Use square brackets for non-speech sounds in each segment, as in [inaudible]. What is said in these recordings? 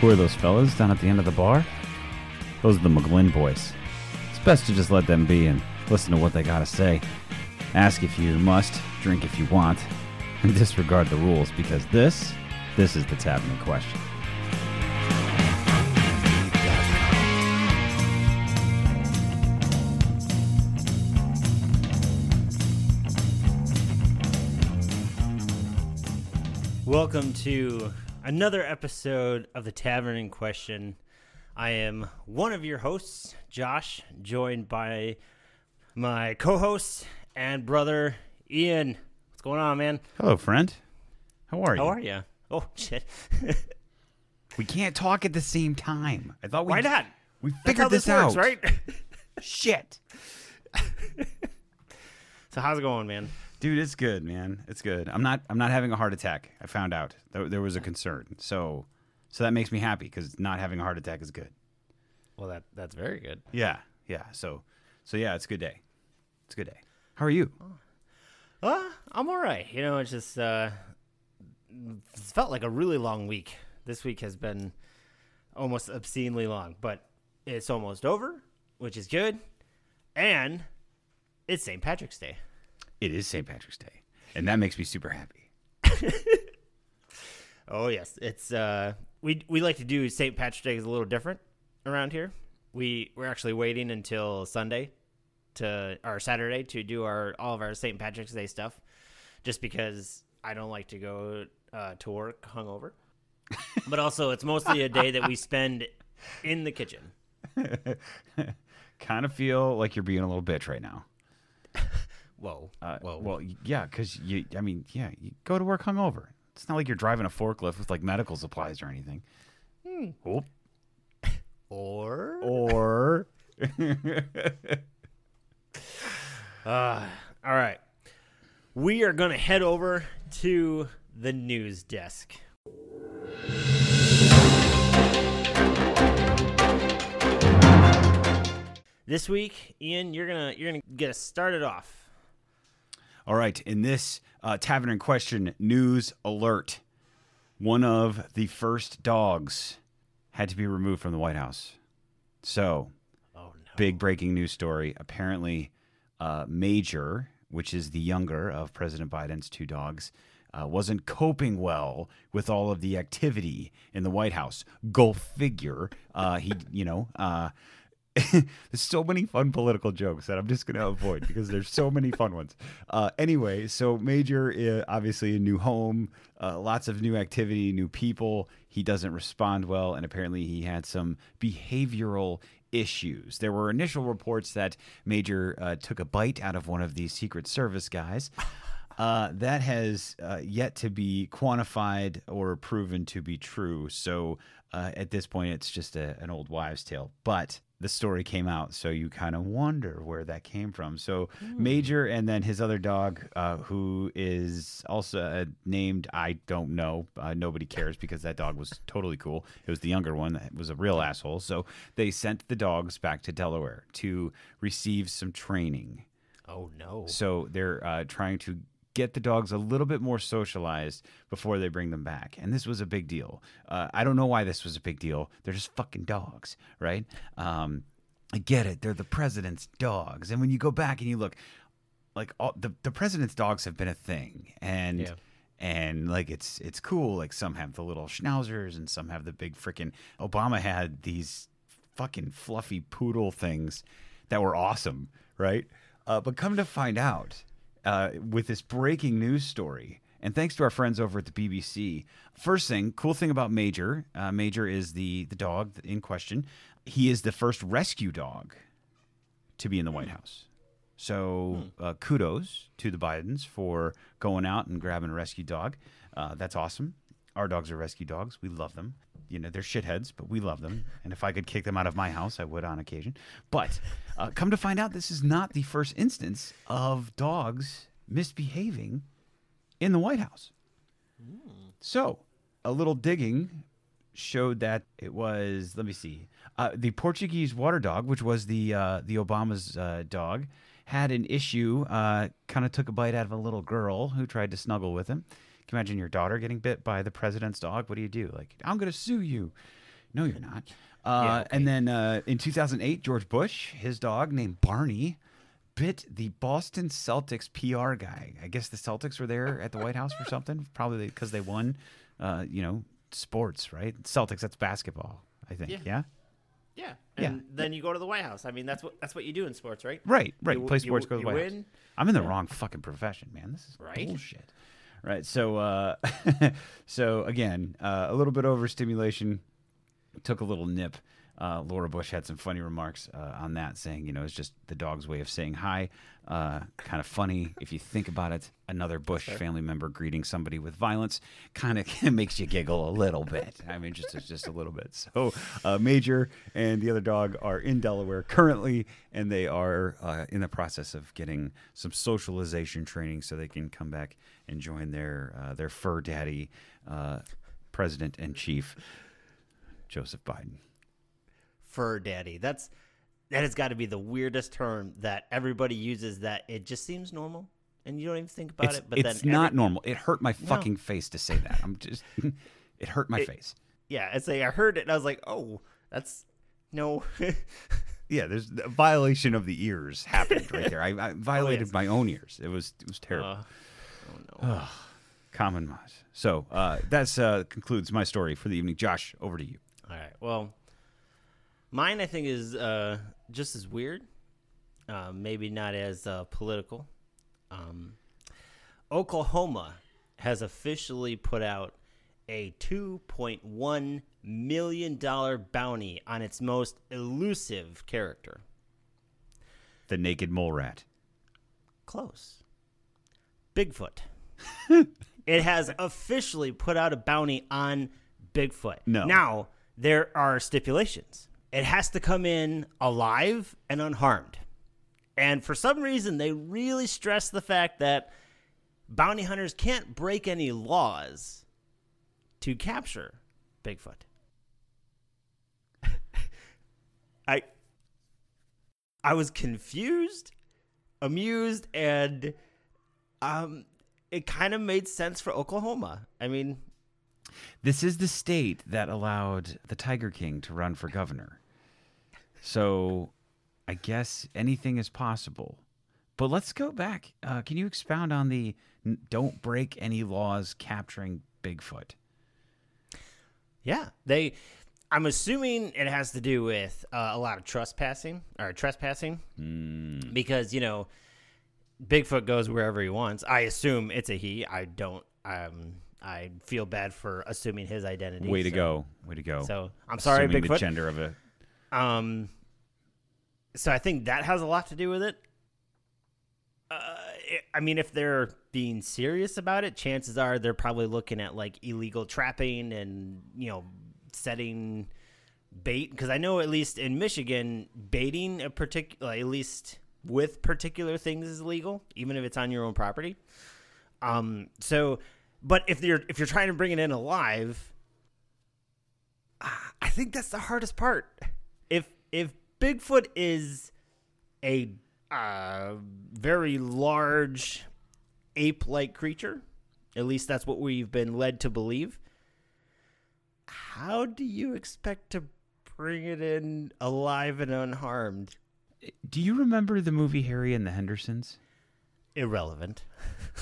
Who are those fellas down at the end of the bar? Those are the McGlynn boys. It's best to just let them be and listen to what they gotta say. Ask if you must, drink if you want, and [laughs] disregard the rules because this, this is the Tavern in question. Welcome to another episode of the Tavern in Question. I am one of your hosts, Josh, joined by my co-host and brother Ian. What's going on, man? Hello, friend. How are you? How are you? Oh shit! [laughs] We can't talk at the same time. I thought we Why not? We figured this, this works, out. right? [laughs] Shit. so how's it going, man? Dude, it's good, man. It's good. I'm not. I'm not having a heart attack. I found out there, there was a concern, so so that makes me happy because not having a heart attack is good. Well, that that's very good. Yeah, yeah. So so yeah, it's a good day. It's a good day. How are you? Uh, I'm all right. You know, it's just uh, it's felt like a really long week. This week has been almost obscenely long, but it's almost over, which is good. And it's St. Patrick's Day. It is St. Patrick's Day, and that makes me super happy. [laughs] Oh yes, it's uh, we we like to do St. Patrick's Day is a little different around here. We we're actually waiting until Sunday to or Saturday to do our all of our St. Patrick's Day stuff, just because I don't like to go uh, to work hungover. but also, it's mostly a day that we spend in the kitchen. [laughs] kind of feel like you're being a little bitch right now. [laughs] Whoa, Uh, whoa, Well, yeah, because you. I mean, yeah, you go to work hungover. It's not like you're driving a forklift with like medical supplies or anything. Oh. or Or [laughs] Uh, all right. We are going to head over to the news desk. This week, Ian, you're gonna you're gonna get us started off. All right, in this uh, tavern in question news alert, one of the first dogs had to be removed from the White House. So, Oh no! big breaking news story. Apparently, uh, Major, which is the younger of President Biden's two dogs, uh, wasn't coping well with all of the activity in the White House. Go figure. Uh, he, you know, uh, [laughs] there's so many fun political jokes that I'm just going to avoid because there's so many fun ones. Uh, anyway, so Major, uh, obviously a new home, uh, lots of new activity, new people. He doesn't respond well, and apparently he had some behavioral issues. There were initial reports that Major uh, took a bite out of one of these Secret Service guys. Uh, that has uh, yet to be quantified or proven to be true. So uh, at this point, it's just a, an old wives' tale. But the story came out, so you kind of wonder where that came from. So Major and then his other dog, uh, who is also uh, named I don't know. Uh, nobody cares because that dog was totally cool. It was the younger one that was a real asshole. So they sent the dogs back to Delaware to receive some training. Oh no! So they're uh, trying to get the dogs a little bit more socialized before they bring them back. And this was a big deal. Uh, I don't know why this was a big deal. They're just fucking dogs, right? Um, I get it. They're the president's dogs. And when you go back and you look, like all, the the president's dogs have been a thing, and Yeah. and like it's it's cool. Like some have the little schnauzers, and some have the big freaking. Obama had these fucking fluffy poodle things that were awesome, right? Uh, but come to find out, uh, with this breaking news story, and thanks to our friends over at the BBC, first thing, cool thing about Major, uh, Major is the the dog in question. He is the first rescue dog to be in the White House. So uh, kudos to the Bidens for going out and grabbing a rescue dog. Uh, that's awesome. Our dogs are rescue dogs. We love them. You know, they're shitheads, but we love them. And if I could kick them out of my house, I would on occasion. But uh, come to find out, this is not the first instance of dogs misbehaving in the White House. So, a little digging showed that it was. Let me see. Uh, the Portuguese water dog, which was the uh, the Obama's uh, dog, had an issue. Uh, kind of took a bite out of a little girl who tried to snuggle with him. Can you imagine your daughter getting bit by the president's dog? What do you do? Like, I'm going to sue you. No, you're not. Uh, And then uh, in 2008, George Bush, his dog named Barney, bit the Boston Celtics PR guy. I guess the Celtics were there at the White House for something, probably because they won, uh, you know, sports, right? Celtics, that's basketball, I think. Yeah. Yeah. Yeah, Yeah. and then you go to the White House. I mean, that's what that's what you do in sports, right? Right, right. You- Play you- sports, go to the you White House. I'm in the wrong fucking profession, man. This is Right. bullshit. Right. So, uh, [laughs] so again, uh, a little bit overstimulation. Took a little nip. Uh, Laura Bush had some funny remarks uh, on that, saying, you know, it's just the dog's way of saying hi. Uh, kind of funny if you think about it. Another Bush family member greeting somebody with violence kind of [laughs] makes you giggle a little bit. I mean, just just a little bit. So, uh, Major and the other dog are in Delaware currently, and they are uh, in the process of getting some socialization training so they can come back and join their uh, their fur daddy, uh, President and Chief Joseph Biden. Fur daddy. That's that has got to be the weirdest term that everybody uses. That it just seems normal, and you don't even think about it's it. But it's not every- normal. It hurt my fucking face to say that. I'm just, [laughs] it hurt my face. Yeah, it's like I heard it and I was like, oh, that's no. [laughs] Yeah, there's a violation of the ears happened right there. I, I [laughs] violated yes. my own ears. It was it was terrible. Uh, oh no. Common mod. So uh, that's uh, concludes my story for the evening. Josh, over to you. All right. Well, mine I think is uh, just as weird. Uh, maybe not as uh, political. Um, Oklahoma has officially put out a $2.1 million bounty on its most elusive character. The naked mole rat. Close. Bigfoot. [laughs] it has officially put out a bounty on Bigfoot. No. Now, there are stipulations. It has to come in alive and unharmed. And for some reason, they really stress the fact that bounty hunters can't break any laws to capture Bigfoot. [laughs] I I was confused, amused, and um, it kind of made sense for Oklahoma. I mean, This is the state that allowed the Tiger King to run for governor. So I guess anything is possible. But let's go back. Uh, can you expound on the n- don't break any laws capturing Bigfoot? yeah, they. I'm assuming it has to do with uh, a lot of trespassing or trespassing, because you know, Bigfoot goes wherever he wants. I assume it's a he. I don't. Um, I feel bad for assuming his identity. Way to so- go. Way to go. So I'm sorry, Assuming the Bigfoot. gender of a Um, so I think that has a lot to do with it. Uh, I mean, if they're being serious about it, chances are they're probably looking at like illegal trapping and you know setting bait. Because I know at least in Michigan, baiting a particular, at least with particular things, is legal, even if it's on your own property. Um, so, but if you're if you're trying to bring it in alive, I think that's the hardest part. If Bigfoot is a uh, very large ape-like creature, at least that's what we've been led to believe. How do you expect to bring it in alive and unharmed? Do you remember the movie Harry and the Hendersons? Irrelevant. [laughs]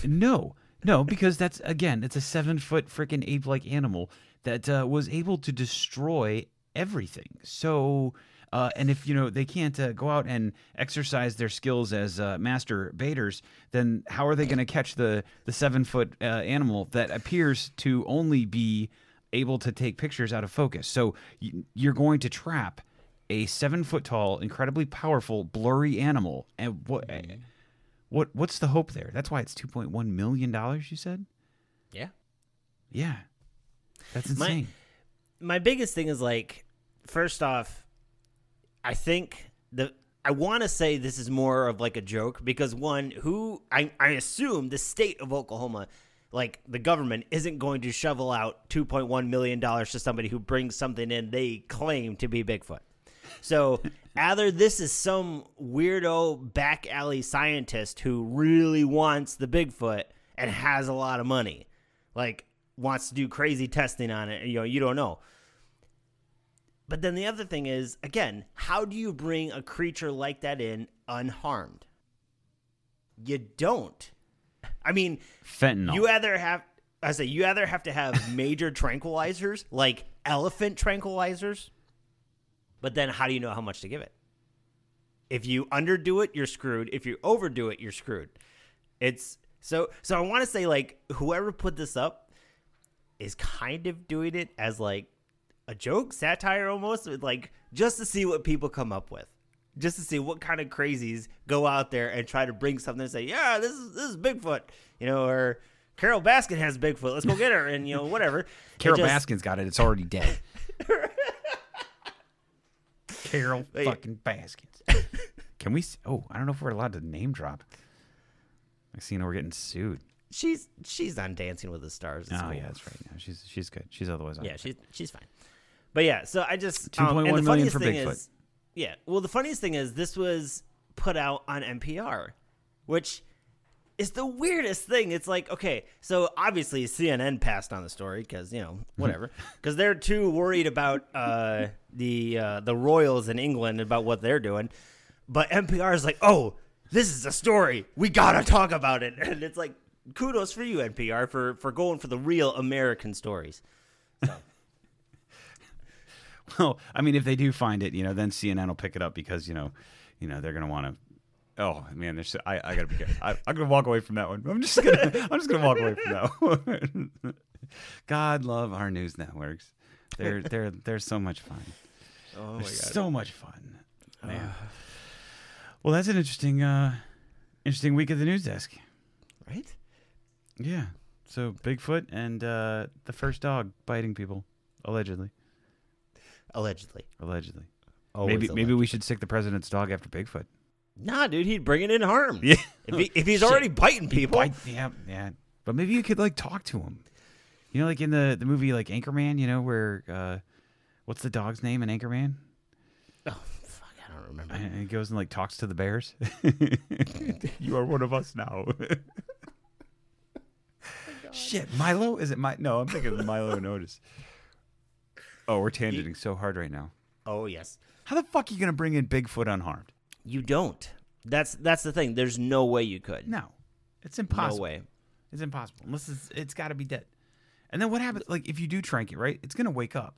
No, no, because that's again, it's a seven foot freaking ape like animal that uh, was able to destroy everything. So, uh, and if you know they can't uh, go out and exercise their skills as uh, master baiters, then how are they going to catch the the seven foot uh, animal that appears to only be able to take pictures out of focus? So you're going to trap a seven foot tall, incredibly powerful, blurry animal, and what? What what's the hope there? That's why it's two point one million dollars. You said, Yeah. yeah, that's My- insane. my biggest thing is like first off i think the i want to say this is more of like a joke because one who I, I assume the state of oklahoma like the government isn't going to shovel out 2.1 million dollars to somebody who brings something in they claim to be bigfoot. So [laughs] either this is some weirdo back alley scientist who really wants the bigfoot and has a lot of money like wants to do crazy testing on it you know you don't know But then the other thing is, again, how do you bring a creature like that in unharmed? You don't. I mean, Fentanyl. you either have, I say, you either have to have [laughs] major tranquilizers, like elephant tranquilizers, but then how do you know how much to give it? If you underdo it, you're screwed. If you overdo it, you're screwed. It's so, so I want to say, like, whoever put this up is kind of doing it as like a joke, satire almost, like just to see what people come up with, just to see what kind of crazies go out there and try to bring something and say, yeah, this is this is Bigfoot, you know, or Carole Baskin has Bigfoot, let's go get her, and you know whatever. [laughs] Carole just- Baskin's got it. It's already dead. [laughs] Carole Wait. fucking Baskins. Can we? Oh, I don't know if we're allowed to name drop. I see. We're getting sued. She's she's on Dancing with the Stars. Oh cool. yeah, that's right. No, she's she's good. She's otherwise. Yeah, she's she's fine. But yeah, so I just 2.1 um, and the million funniest for thing Bigfoot. Is, yeah, well, the funniest thing is this was put out on NPR, which is the weirdest thing. It's like okay, so obviously CNN passed on the story because you know [laughs] whatever, because they're too worried about uh, the uh, the royals in England about what they're doing. But NPR is like, oh, this is a story. We gotta talk about it, [laughs] and it's like kudos for you NPR for for going for the real American stories. Well, [laughs] I mean, if they do find it, you know, then CNN will pick it up because you know, you know, they're gonna want to. Oh man, there's. I, I gotta be careful. I, I'm gonna walk away from that one. I'm just gonna. [laughs] I'm just gonna walk away from that one. [laughs] God love our news networks. They're they're they're so much fun. Oh They're so much fun, man. well, that's an interesting, uh, interesting week at the news desk. right? Yeah. So Bigfoot and uh, the first dog biting people, allegedly. Allegedly. Allegedly. Always maybe maybe we should stick the president's dog after Bigfoot. Nah, dude, he'd bring it in harm. [laughs] Yeah. If, he, if he's Shit. already biting people. Bite, yeah, yeah. But maybe you could like talk to him. You know, like in the the movie like Anchorman. You know where uh, what's the dog's name in Anchorman? Oh, fuck, I don't remember. And he goes and like talks to the bears. [laughs] you are one of us now. [laughs] Shit, Milo? Is it my? No, I'm thinking of Milo and Otis. Oh, we're tangenting so hard right now. Oh, yes. How the fuck are you gonna bring in Bigfoot unharmed? You don't. That's that's the thing. There's no way you could. No, it's impossible. No way. It's impossible unless it's it's got to be dead. And then what happens? Like if you do trank it, right? It's gonna wake up.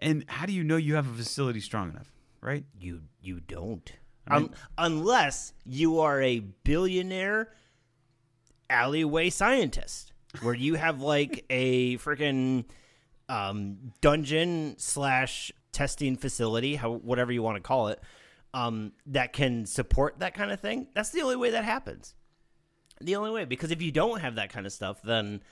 And how do you know you have a facility strong enough, right? You you don't. I mean- Un- unless you are a billionaire alleyway scientist, where you have like a freaking um, dungeon slash testing facility, how whatever you want to call it, um, that can support that kind of thing. That's the only way that happens. The only way, because if you don't have that kind of stuff, then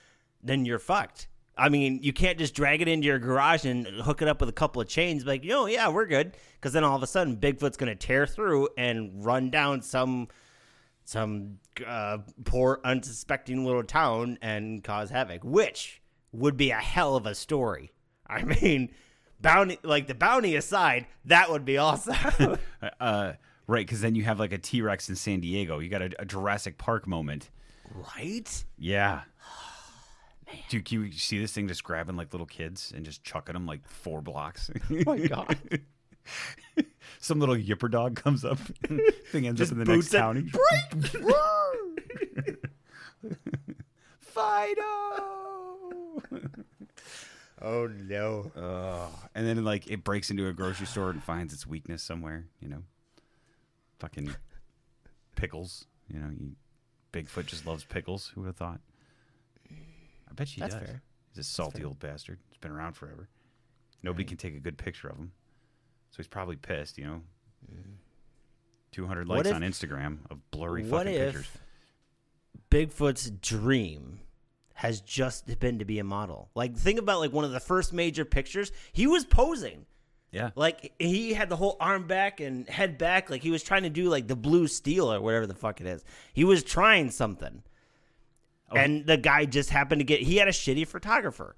then you're fucked. I mean, you can't just drag it into your garage and hook it up with a couple of chains, like, yo, yeah, we're good. Because then all of a sudden, Bigfoot's to tear through and run down some some uh, poor, unsuspecting little town and cause havoc, which would be a hell of a story. I [laughs] mean, bounty like the bounty aside, that would be awesome. [laughs] Uh, [laughs] right, because then you have like a T Rex in San Diego. You got a, a Jurassic Park moment. right? Yeah. [sighs] Dude, can you see this thing just grabbing like little kids and just chucking them like four blocks? Oh my God. Some little yipper dog comes up. thing ends Just up in the next county. Fido. [laughs] Oh no. Oh, and then like it breaks into a grocery store and finds its weakness somewhere. You know, fucking pickles. You know, you, Bigfoot just loves pickles. Who would have thought? I bet she That's does. fair. He's a salty old bastard. He's been around forever. Nobody can take a good picture of him, so he's probably pissed. You know, two hundred likes if- on Instagram of blurry fucking if pictures. Bigfoot's dream has just been to be a model? Like, think about like one of the first major pictures. He was posing. Yeah, Like he had the whole arm back and head back, like he was trying to do like the blue steel or whatever the fuck it is. He was trying something, Oh. and the guy just happened to get. He had a shitty photographer,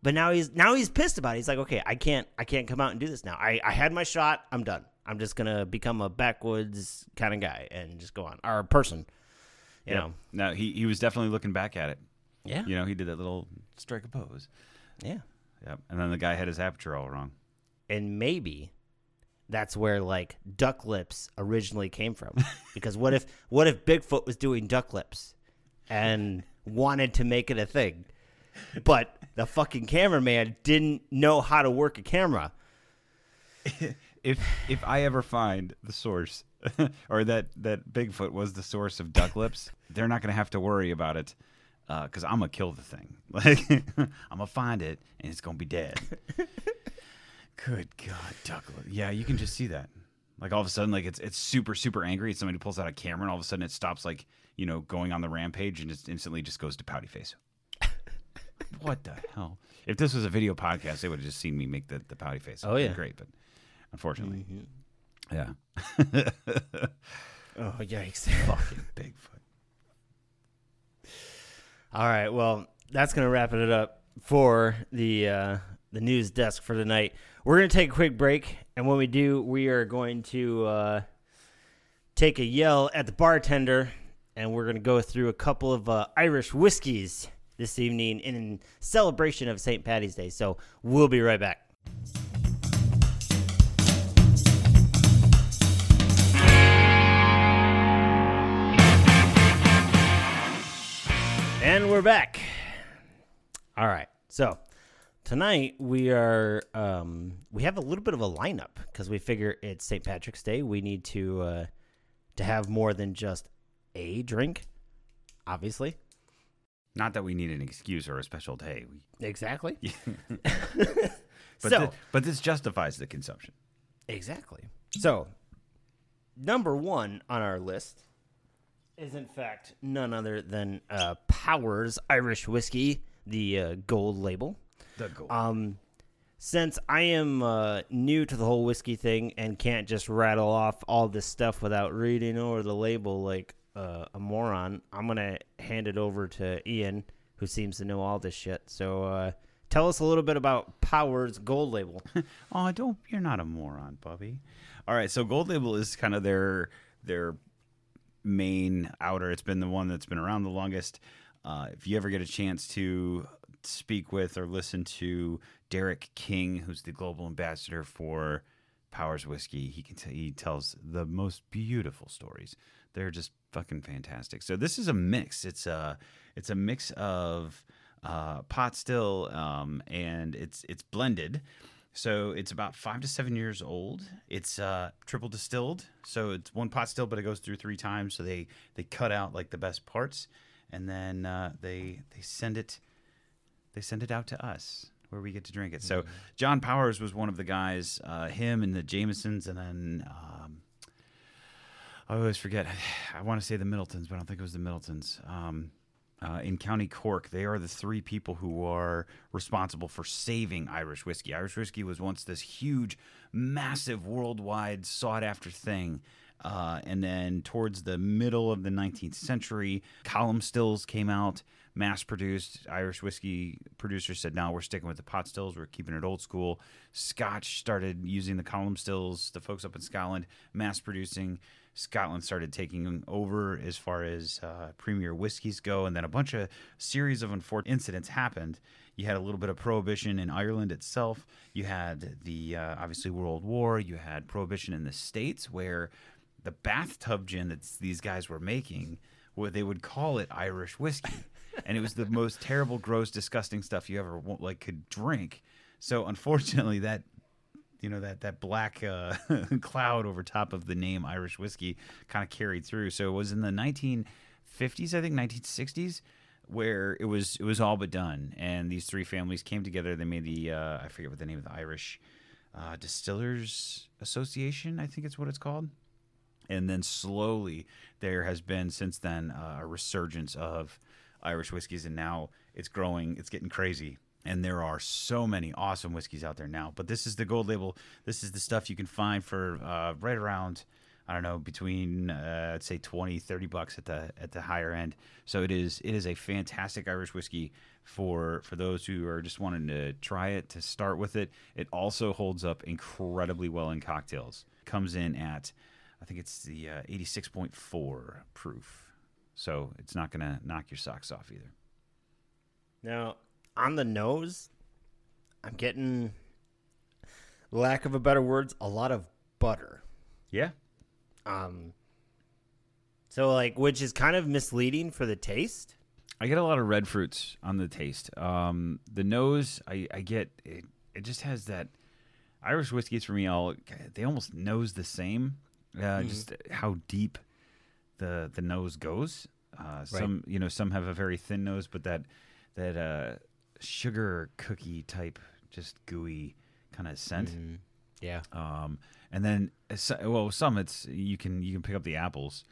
but now he's now he's pissed about it. He's like, okay, I can't I can't come out and do this now. I I had my shot. I'm done. I'm just gonna become a backwoods kind of guy and just go on or person. You yeah. know, No, he he was definitely looking back at it. yeah, You know, he did that little strike a pose. yeah. Yep. And then the guy had his aperture all wrong. and maybe that's where like duck lips originally came from. [laughs] because what if what if Bigfoot was doing duck lips and wanted to make it a thing, but the fucking cameraman didn't know how to work a camera? [laughs] if if I ever find the source [laughs] or that that Bigfoot was the source of duck lips, they're not going to have to worry about it uh, because I'm gonna kill the thing. [laughs] Like I'm gonna find it and it's gonna be dead. [laughs] Good God, duck lip. Yeah, you can just see that. Like all of a sudden, like it's it's super super angry. And somebody pulls out a camera and all of a sudden it stops like you know going on the rampage and just instantly just goes to pouty face. what the hell? If this was a video podcast, they would have just seen me make the, the pouty face. Oh, yeah. great, but unfortunately, mm-hmm. Yeah. [laughs] Oh yikes! [laughs] Fucking Bigfoot. All right, well, that's gonna wrap it up for the uh, the news desk for tonight. We're gonna take a quick break, and when we do, we are going to uh, take a yell at the bartender, and we're gonna go through a couple of uh, Irish whiskeys this evening in celebration of St. Patty's Day. So we'll be right back. And we're back. All right. So tonight we are um, we have a little bit of a lineup because we figure it's St. Patrick's Day. We need to uh, to have more than just a drink, obviously. Not that we need an excuse or a special day. We, Exactly. [laughs] [laughs] but so but this justifies the consumption. exactly. So number one on our list is in fact none other than uh, Powers Irish Whiskey, the uh, gold label. The gold. Um, since I am uh, new to the whole whiskey thing and can't just rattle off all this stuff without reading over the label like uh, a moron, I'm gonna hand it over to Ian, who seems to know all this shit. So uh, tell us a little bit about Powers Gold Label. [laughs] Oh, don't you're not a moron, Bubby. All right, so Gold Label is kind of their their main outer. It's been the one that's been around the longest. Uh, if you ever get a chance to speak with or listen to Derek King, who's the global ambassador for Powers Whiskey, he can t- he tells the most beautiful stories. They're just fucking fantastic. So this is a mix. It's a it's a mix of uh, pot still um, and it's it's blended. So it's about five to seven years old. It's uh, triple distilled, so it's one pot still, but it goes through three times. So they they cut out like the best parts, and then uh, they they send it they send it out to us where we get to drink it. So John Powers was one of the guys, uh, him and the Jamesons, and then um, I always forget. [sighs] I want to say the Middletons, but I don't think it was the Middletons. Um, uh, in County Cork, they are the three people who are responsible for saving Irish whiskey. Irish whiskey was once this huge, massive, worldwide sought after thing. Uh, and then towards the middle of the 19th century, column stills came out, mass produced. Irish whiskey producers said, no, we're sticking with the pot stills. We're keeping it old school. Scotch started using the column stills. The folks up in Scotland, mass producing. Scotland started taking over as far as uh, premier whiskeys go, and then a bunch of series of unfortunate incidents happened. You had a little bit of prohibition in Ireland itself. You had the uh, obviously World War. You had prohibition in the states, where the bathtub gin that these guys were making, where they would call it Irish whiskey, [laughs] and it was the most terrible, gross, disgusting stuff you ever like could drink. So unfortunately, that you know that that black uh, [laughs] cloud over top of the name Irish whiskey kind of carried through. So it was in the 1950s, I think 1960s, where it was it was all but done, and these three families came together. They made the uh, I forget what the name of the Irish uh, Distillers Association, I think it's what it's called. And then slowly there has been since then uh, a resurgence of Irish whiskeys, and now it's growing. It's getting crazy and there are so many awesome whiskeys out there now. But this is the gold label. This is the stuff you can find for uh, right around I don't know between uh, I'd say 20, 30 bucks at the at the higher end. So it is it is a fantastic Irish whiskey for for those who are just wanting to try it to start with it. It also holds up incredibly well in cocktails. Comes in at I think it's the uh, 86.4 proof. So it's not going to knock your socks off either. Now, on the nose, I'm getting lack of a better words, a lot of butter. Yeah. Um, so like, which is kind of misleading for the taste. I get a lot of red fruits on the taste. Um, the nose, I, I get it. It just has that Irish whiskeys for me. All they almost nose the same. Uh, Just how deep the the nose goes. Uh, some you know some have a very thin nose, but that that uh, sugar cookie type, just gooey kind of scent. Yeah. Um, and then well, some it's you can you can pick up the apples,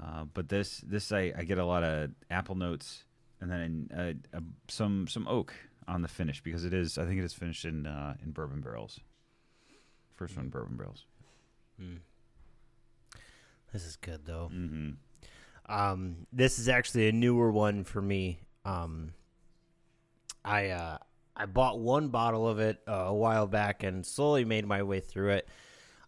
uh, but this this I, I get a lot of apple notes, and then uh, uh, some some oak on the finish because it is I think it is finished in uh, in bourbon barrels. First one bourbon barrels. This is good though. Mm-hmm. Um, this is actually a newer one for me. Um, I uh, I bought one bottle of it uh, a while back and slowly made my way through it.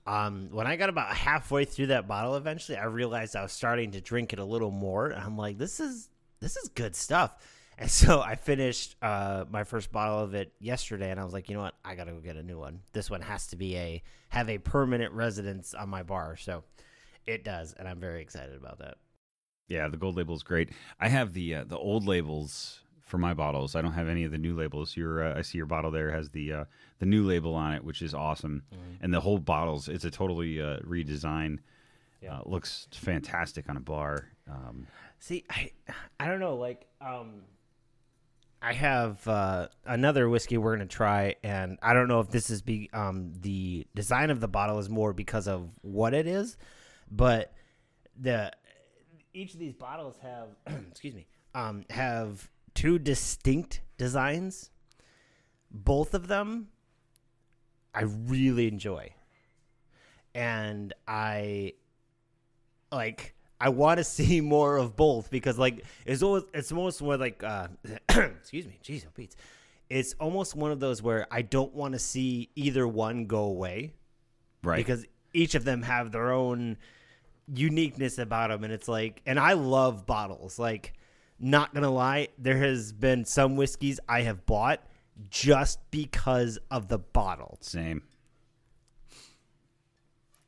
Um, when I got about halfway through that bottle, eventually I realized I was starting to drink it a little more, I'm like, this is this is good stuff. [laughs] And so I finished uh, my first bottle of it yesterday, and I was like, you know what, I gotta go get a new one. This one has to be a have a permanent residence on my bar, so it does, and I'm very excited about that. Yeah, the gold label is great. I have the uh, the old labels for my bottles. I don't have any of the new labels. Your uh, I see your bottle there has the uh, the new label on it, which is awesome. And the whole bottles, it's a totally uh, redesigned. Yeah. Uh, looks fantastic on a bar. Um, See, I I don't know, like um I have uh, another whiskey we're gonna try, and I don't know if this is be um the design of the bottle is more because of what it is, but the each of these bottles have [clears throat] excuse me um have two distinct designs. Both of them I really enjoy, and I like I want to [laughs] see more of both because like it's always it's almost more like uh [clears throat] excuse me, jeez, oh Pete. It's almost one of those where I don't want to see either one go away right. because each of them have their own uniqueness about them and it's like and I love bottles like not to lie there has been some whiskeys I have bought just because of the bottle. Same.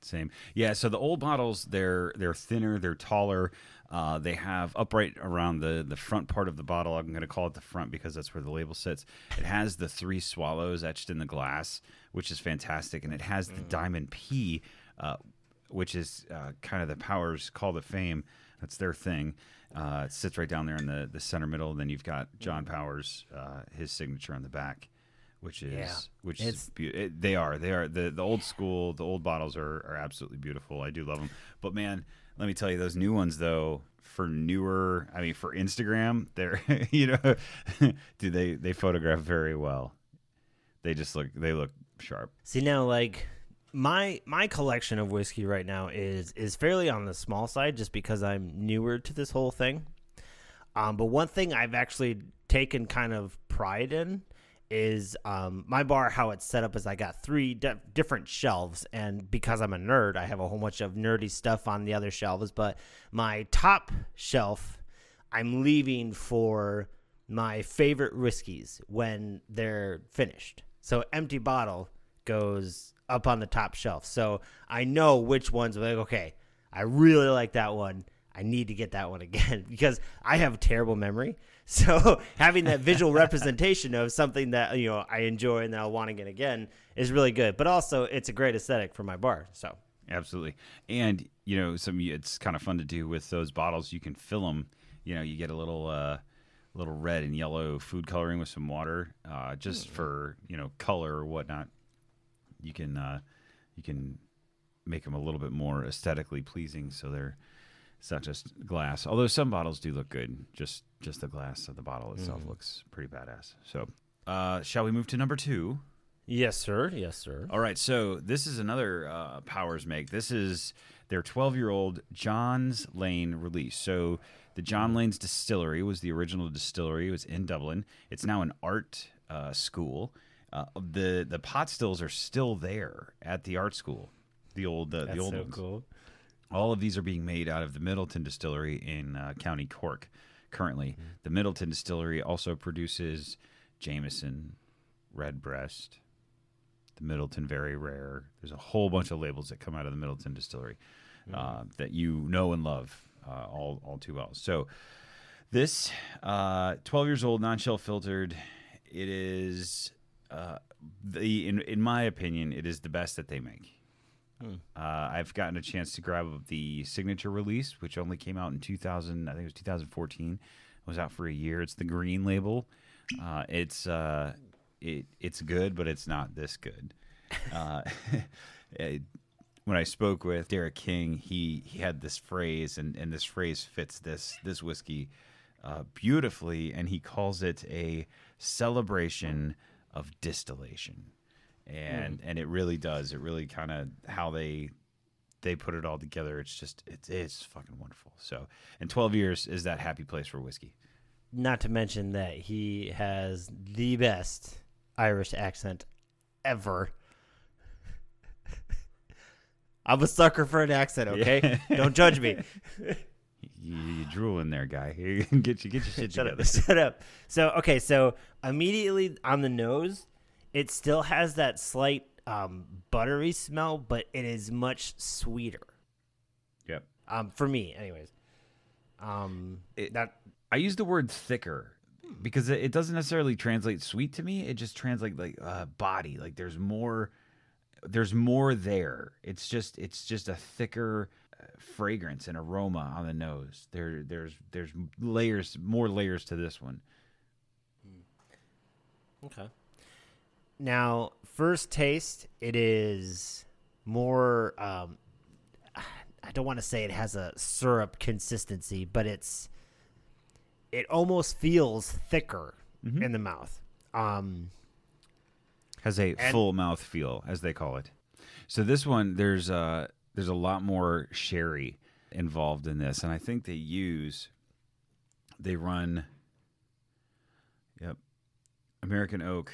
Same. Yeah. So the old bottles, they're they're thinner, they're taller. Uh, they have upright around the the front part of the bottle. I'm going to call it the front because that's where the label sits. It has the three swallows etched in the glass, which is fantastic, and it has the diamond P, uh, which is uh, kind of the Powers Call to Fame. That's their thing. Uh, it sits right down there in the the center middle. And then you've got John Powers, uh, his signature on the back which is Yeah. which It's- is be- it, they are they are the the old school the old bottles are are absolutely beautiful. I do love them, but man, let me tell you, those new ones though for newer, I mean for Instagram, they're [laughs] you know, [laughs] do they they photograph very well. They just look they look sharp. See now, like my my collection of whiskey right now is is fairly on the small side, just because I'm newer to this whole thing. Um, but one thing I've actually taken kind of pride in is um, my bar. How it's set up is I got three di- different shelves, and because I'm a nerd, I have a whole bunch of nerdy stuff on the other shelves. But my top shelf, I'm leaving for my favorite whiskeys when they're finished. So empty bottle goes up on the top shelf. So I know which ones like okay, I really like that one. I need to get that one again [laughs] because I have a terrible memory. [laughs] So having that visual [laughs] representation of something that you know I enjoy and that I'll want to get again is really good. But also it's a great aesthetic for my bar. So Absolutely, and you know, some it's kind of fun to do with those bottles. You can fill them. You know, you get a little uh, little red and yellow food coloring with some water, uh, just for you know color or whatnot. You can uh, you can make them a little bit more aesthetically pleasing, so they're it's not just glass. Although some bottles do look good, just just the glass of the bottle itself looks pretty badass. So, uh, shall we move to number two? yes, sir. Yes, sir. All right, so this is another uh, Powers make. This is their 12 year old John's Lane release. So the John Lane's Distillery was the original distillery. It was in Dublin. It's now an art uh, school. Uh, the the pot stills are still there at the art school. The old uh, That's the old so ones. cool. All of these are being made out of the Midleton Distillery in uh, County Cork. Currently, the Midleton Distillery also produces Jameson, Redbreast, the Midleton Very Rare. There's a whole bunch of labels that come out of the Midleton Distillery uh, that you know and love uh, all all too well. So this uh, 12 years old, non-chill filtered. It is uh, the in in my opinion, it is the best that they make. Uh, I've gotten a chance to grab the signature release, which only came out in 2000. I think it was 2014. It was out for a year. It's the green label. Uh, it's uh, it it's good, but it's not this good. [laughs] Uh, [laughs] it- when I spoke with Derek King, he he had this phrase, and, and this phrase fits this this whiskey uh, beautifully, and he calls it a celebration of distillation, and hmm. and it really does. It really kind of how they they put it all together. It's just it's it's fucking wonderful. So, and twelve years is that happy place for whiskey. Not to mention that he has the best Irish accent ever. [laughs] I'm a sucker for an accent, okay? [laughs] Don't judge me. [laughs] You, you drooling there, guy. [laughs] get you get your [laughs] shit Shut together. up. [laughs] Shut up. So, okay, so immediately on the nose, it still has that slight um, buttery smell, but it is much sweeter. Yep. Um, for me, anyways. Um, It- that I use the word thicker because it, it doesn't necessarily translate sweet to me. It just translates like uh, body. Like there's more, there's more there. It's just it's just a thicker fragrance and aroma on the nose. There there's there's layers, more layers to this one. Okay. Now, first taste, it is more. Um, I don't want to say it has a syrup consistency, but it's. It almost feels thicker in the mouth. Um, Has a And- full mouth feel, as they call it. So this one, there's uh there's a lot more sherry involved in this, and I think they use they run. Yep, American oak.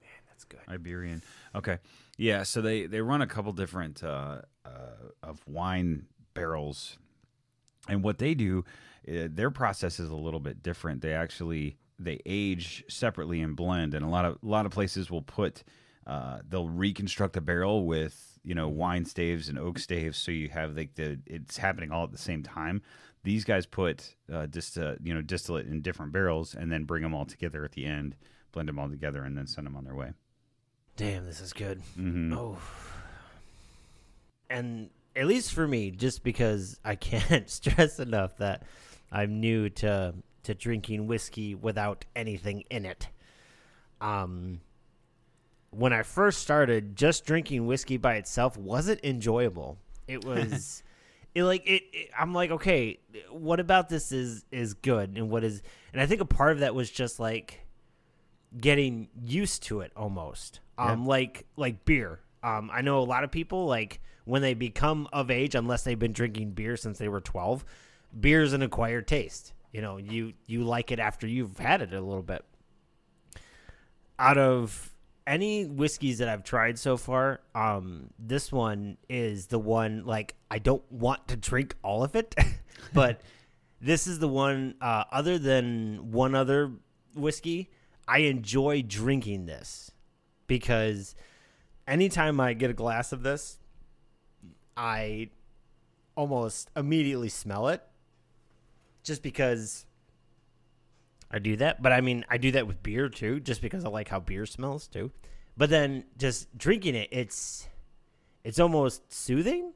Man, that's good. Iberian. Okay. Yeah, so they they run a couple different uh, uh, of wine barrels, and what they do, uh, their process is a little bit different. They actually they age separately and blend, and a lot of a lot of places will put uh, they'll reconstruct a barrel with you know wine staves and oak staves, so you have like the it's happening all at the same time. These guys put uh, dist- uh, you know distillate in different barrels and then bring them all together at the end, blend them all together, and then send them on their way. Damn, this is good. Mm-hmm. Oh. And at least for me, just because I [laughs] can't stress enough that I'm new to to drinking whiskey without anything in it. Um when I first started, just drinking whiskey by itself wasn't enjoyable. It [laughs] was it like it, it I'm like, okay, what about this is is good and what is and I think a part of that was just like getting used to it almost. Um, like like beer. Um, I know a lot of people like when they become of age, unless they've been drinking beer since they were twelve, beer is an acquired taste. You know, you you like it after you've had it a little bit. Out of any whiskeys that I've tried so far, um, this one is the one like I don't want to drink all of it, [laughs] but this is the one. Uh, other than one other whiskey, I enjoy drinking this because anytime I get a glass of this, I almost immediately smell it just because I do that. But I mean, I do that with beer too, just because I like how beer smells too. But then just drinking it, it's it's almost soothing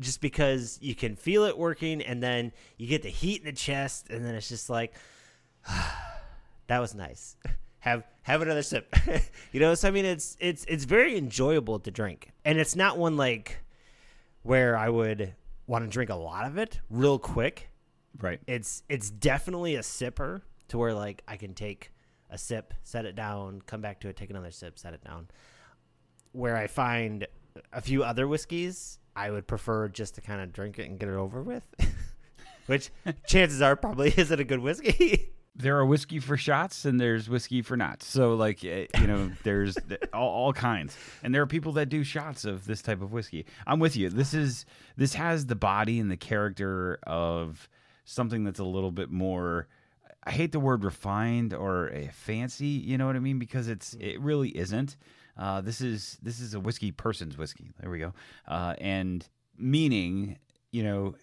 just because you can feel it working and then you get the heat in the chest and then it's just like [sighs] that was nice. [laughs] Have have another sip. [laughs] you know, so I mean it's it's it's very enjoyable to drink. And it's not one like where I would want to drink a lot of it real quick. Right. It's it's definitely a sipper to where like I can take a sip, set it down, come back to it, take another sip, set it down. Where I find a few other whiskeys, I would prefer just to kind of drink it and get it over with. [laughs] Which chances are probably [laughs] isn't a good whiskey. [laughs] There are whiskey for shots and there's whiskey for not. So like eh, you know, there's all, all kinds. And there are people that do shots of this type of whiskey. I'm with you. This is this has the body and the character of something that's a little bit more I hate the word refined or fancy, you know what I mean? Because it's it really isn't. Uh, this is this is a whiskey person's whiskey. There we go. Uh, and meaning, you know,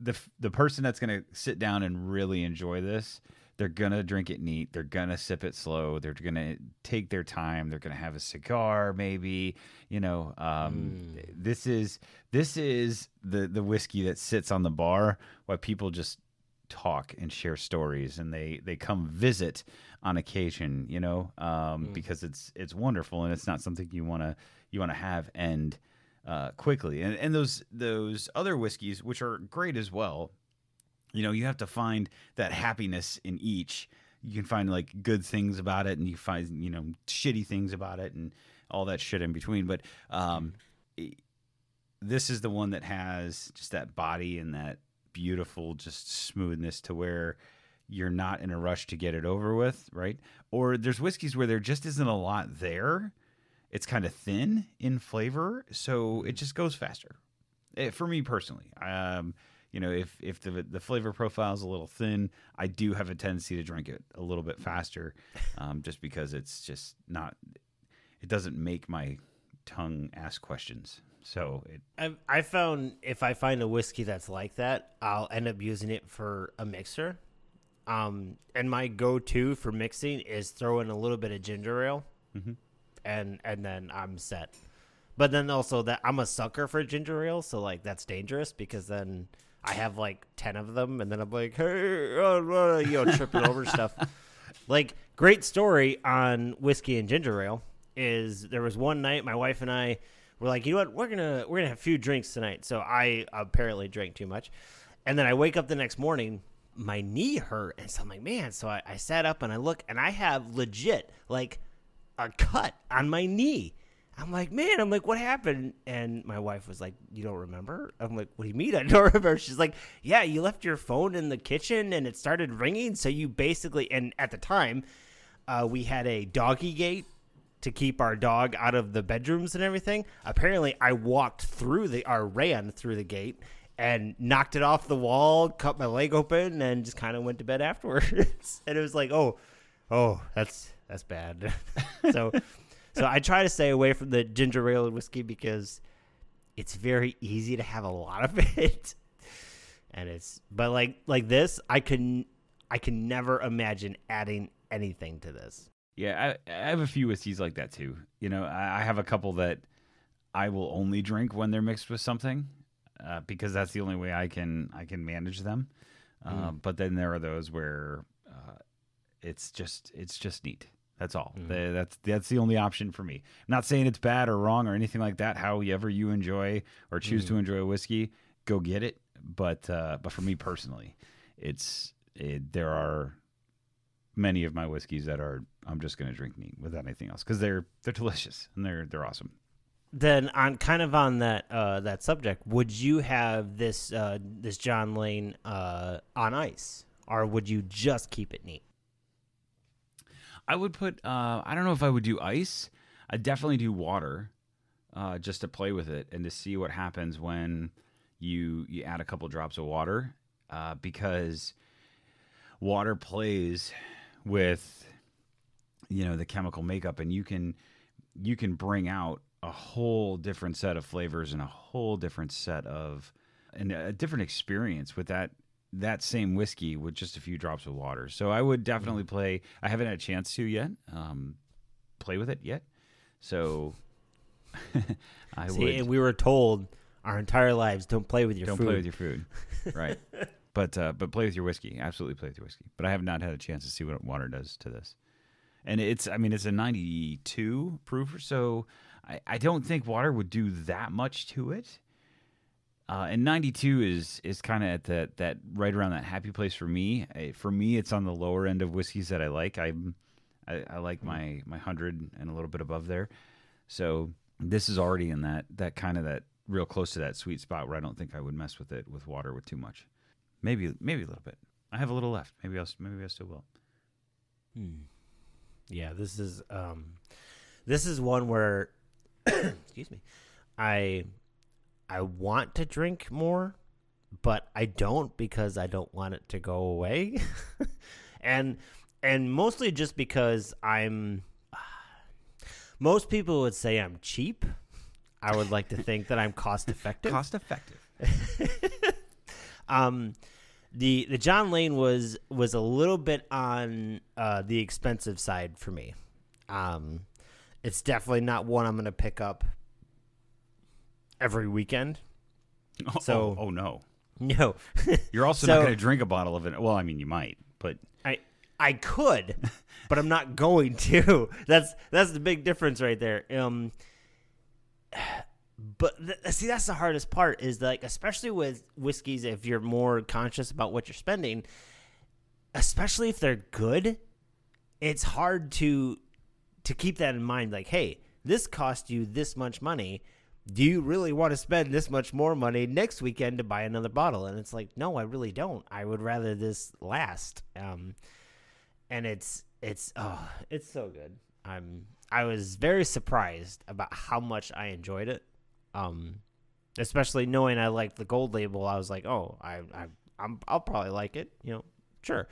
the the person that's going to sit down and really enjoy this, they're going to drink it neat. They're going to sip it slow. They're going to take their time. They're going to have a cigar, maybe. You know, um, Mm. this is this is the the whiskey that sits on the bar while people just talk and share stories, and they they come visit on occasion. You know, um, Mm. because it's it's wonderful and it's not something you want to you want to have end uh, quickly. And and those those other whiskeys, which are great as well, you know, you have to find that happiness in each. You can find like good things about it, and you find you know shitty things about it, and all that shit in between. But um, i- this is the one that has just that body and that beautiful just smoothness to where you're not in a rush to get it over with, right? Or there's whiskeys where there just isn't a lot there. It's kind of thin in flavor, so it just goes faster. Eh, for me personally, um, you know, if if the the flavor profile is a little thin, I do have a tendency to drink it a little bit faster, um, just because it's just not. It doesn't make my tongue ask questions. So it, I've I found if I find a whiskey that's like that, I'll end up using it for a mixer. Um, and my go-to for mixing is throw in a little bit of ginger ale, Mhm. and and then I'm set. But then also that I'm a sucker for ginger ale, so like that's dangerous because then I have like ten of them, and then I'm like, hey, uh, uh, you know, tripping over [laughs] stuff. Like great story on whiskey and ginger ale is there was one night my wife and I were like, you know what, we're gonna we're gonna have a few drinks tonight. So I apparently drank too much, and then I wake up the next morning, my knee hurt, and so I'm like, man. So I, I sat up and I look, and I have legit like a cut on my knee. I'm like, man, I'm like, what happened? And my wife was like, you don't remember? I'm like, what do you mean I don't [laughs] remember? She's like, yeah, you left your phone in the kitchen and it started ringing. So you basically, and at the time, uh, we had a doggy gate to keep our dog out of the bedrooms and everything. Apparently, I walked through the, or ran through the gate and knocked it off the wall, cut my leg open, and just kind of went to bed [laughs] afterwards. and it was like, oh, oh, that's that's bad. [laughs] so, so I try to stay away from the ginger ale and whiskey because it's very easy to have a lot of [laughs] it, and it's but like like this, I can I can never imagine adding anything to this. Yeah, I, I have a few whiskeys like that too. You know, I, I have a couple that I will only drink when they're mixed with something, uh, because that's the only way I can I can manage them. Uh, But then there are those where uh, it's just it's just neat. That's all. The- that's that's the only option for me. I'm not saying it's bad or wrong or anything like that. However you enjoy or choose to enjoy a whiskey, go get it. But uh, but for me personally, it's it, there are many of my whiskeys that are I'm just going to drink neat without anything else because they're they're delicious and they're they're awesome. Then on kind of on that uh, that subject, would you have this uh, this John Lane uh, on ice, or would you just keep it neat? I would put uh, I don't know if I would do ice. I definitely do water, uh, just to play with it and to see what happens when you you add a couple drops of water, uh, because water plays with you know the chemical makeup, and you can you can bring out a whole different set of flavors and a whole different set of and a different experience with that that same whiskey with just a few drops of water. So I would definitely play. I haven't had a chance to yet. Um, play with it yet. So [laughs] I See, would and we were told our entire lives don't play with your don't food. play with your food, [laughs] right? but uh, but play with your whiskey. Absolutely play with your whiskey. But I have not had a chance to see what water does to this. And it's I mean it's a 92 proof, so I, I don't think water would do that much to it. Uh, and 92 is is kind of at that that right around that happy place for me. For me, it's on the lower end of whiskeys that I like. I'm I, I like my my hundred and a little bit above there. So this is already in that that kind of that real close to that sweet spot where I don't think I would mess with it with water with too much. Maybe maybe a little bit. I have a little left. Maybe I'll maybe I still will. Hmm. Yeah, this is um, this is one where, [coughs] excuse me, I I want to drink more, but I don't because I don't want it to go away, [laughs] and and mostly just because I'm [sighs] most people would say I'm cheap. I would like to think that I'm cost effective. [laughs] Cost effective. [laughs] um, the the John Lane was was a little bit on uh, the expensive side for me. Um, it's definitely not one I'm going to pick up every weekend. [laughs] Oh, So- oh, oh, no. No, [laughs] You're also So- not going to drink a bottle of it. Well, I mean, you might, but I I could, [laughs] but I'm not going to. That's that's the big difference right there. Um, but th- see, that's the hardest part is like, especially with whiskeys, if you're more conscious about what you're spending, especially if they're good, it's hard to to keep that in mind. Like, hey, this cost you this much money. Do you really want to spend this much more money next weekend to buy another bottle? And it's like, no, I really don't. I would rather this last. Um, and it's it's oh, it's so good. I'm I was very surprised about how much I enjoyed it. Um, especially knowing I liked the gold label, I was like, oh, I I I'm, I'll probably like it. You know, sure.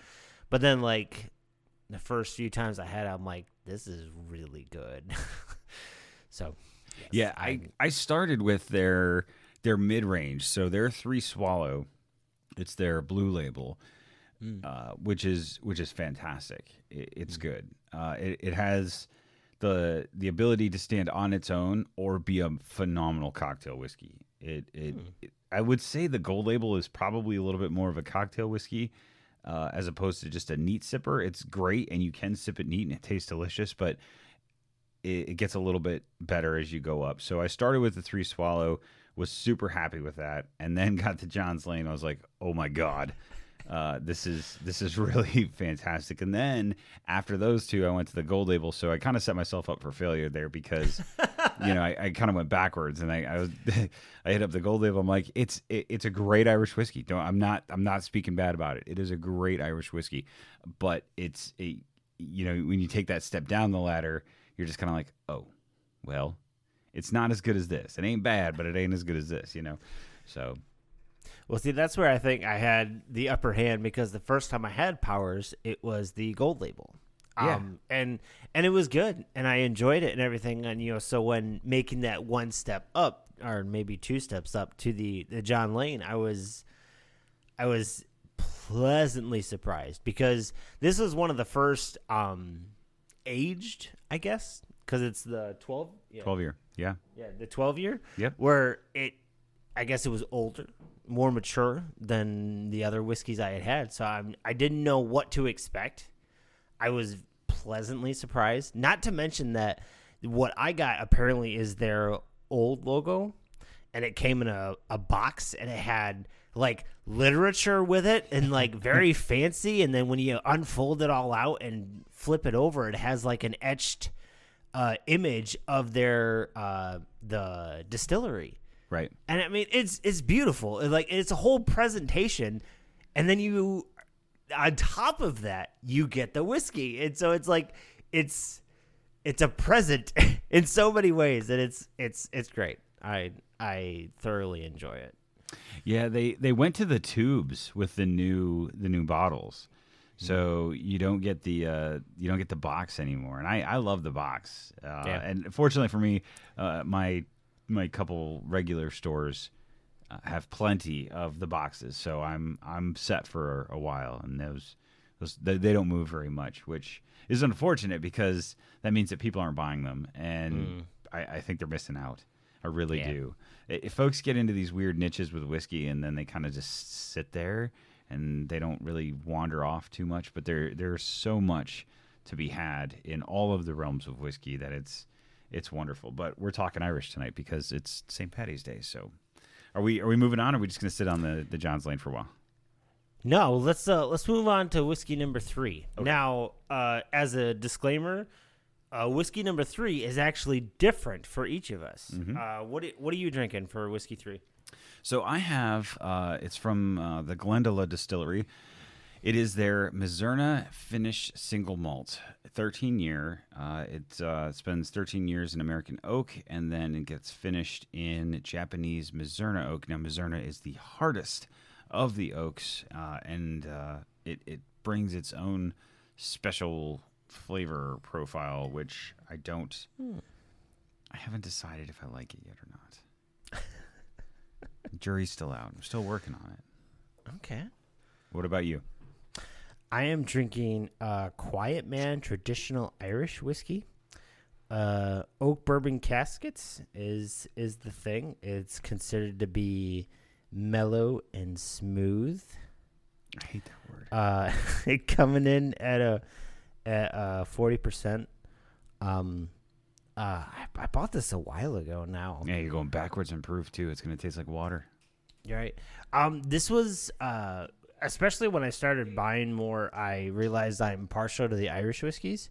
But then like the first few times I had, it, I'm like, this is really good. [laughs] so yes, yeah, I, I started with their their mid range. So their three swallow, it's their blue label, uh, which is which is fantastic. It, it's good. Uh, it, it has the the ability to stand on its own or be a phenomenal cocktail whiskey. It, it, it I would say the gold label is probably a little bit more of a cocktail whiskey. Uh, as opposed to just a neat sipper, it's great and you can sip it neat and it tastes delicious. But it, it gets a little bit better as you go up. So I started with the three swallow, was super happy with that, and then [laughs] got to John's Lane. I was like, oh my god, uh, this is this is [laughs] really fantastic. And then after those two, I went to the gold label. So I kind of set myself up for failure there because you know I, I kind of went backwards and I I, was, [laughs] I hit up the gold label. I'm like, it's it, it's a great Irish whiskey. Don't I'm not I'm not speaking bad about it. It is a great Irish whiskey, but it's a you know when you take that step down the ladder you're just kind of like, oh, well, it's not as good as this. It ain't bad, but it ain't as good as this, you know. So Well, see, that's where I think I had the upper hand because the first time I had powers, it was the gold label. Yeah. Um, and and it was good, and I enjoyed it and everything. And you know, so when making that one step up, or maybe two steps up to the the John Lane, I was, I was pleasantly surprised because this was one of the first um aged, I guess, because it's the twelve. Yeah. 12 year, yeah, Yeah, the 12 year. Yep. Where it, I guess it was older, more mature than the other whiskeys I had had. So I'm, I didn't know what to expect. I was pleasantly surprised. Not to mention that what I got apparently is their old logo, and it came in a, a box and it had like literature with it and like [laughs] very fancy. And then when you unfold it all out and flip it over, it has like an etched uh, image of their uh, the distillery, right. and I mean it's it's beautiful. It, like it's a whole presentation, and then you on top of that you get the whiskey, and so it's like it's it's a present [laughs] in so many ways, and it's it's it's great. I I thoroughly enjoy it. Yeah, they they went to the tubes with the new the new bottles. So you don't get the uh, you don't get the box anymore, and I, I love the box. Uh. And fortunately for me, uh, my my couple regular stores uh, have plenty of the boxes, so I'm I'm set for a while, and those those they, they don't move very much, which is unfortunate because that means that people aren't buying them, and I, I think they're missing out. I really Yeah. do. If folks get into these weird niches with whiskey and then they kind of just sit there and they don't really wander off too much, but there there's so much to be had in all of the realms of whiskey that it's it's wonderful. But we're talking Irish tonight because it's St. Patty's Day. So are we are we moving on or are we just gonna sit on the, the John's Lane for a while? No, let's uh let's move on to whiskey number three. Now, uh, as a disclaimer, uh, whiskey number three is actually different for each of us. Uh, what what are you drinking for whiskey three? So I have uh, it's from uh, the Glendalough Distillery. It is their Mizunara Finish Single Malt, 13 year. Uh, it uh, spends 13 years in American oak, and then it gets finished in Japanese Mizunara oak. Now Mizunara is the hardest of the oaks, uh, and uh, it it brings its own special flavor profile, which I don't I haven't decided if I like it yet or not. [laughs] Jury's still out. I'm still working on it. Okay. What about you? I am drinking uh, Quiet Man traditional Irish whiskey. Uh, oak bourbon caskets is is the thing. It's considered to be mellow and smooth. I hate that word. Uh, [laughs] coming in at a at uh forty percent. Um, uh, I, I bought this a while ago. Now Yeah, you're going backwards in proof too. It's gonna taste like water. You're right. Um, this was uh, especially when I started buying more. I realized I'm partial to the Irish whiskeys.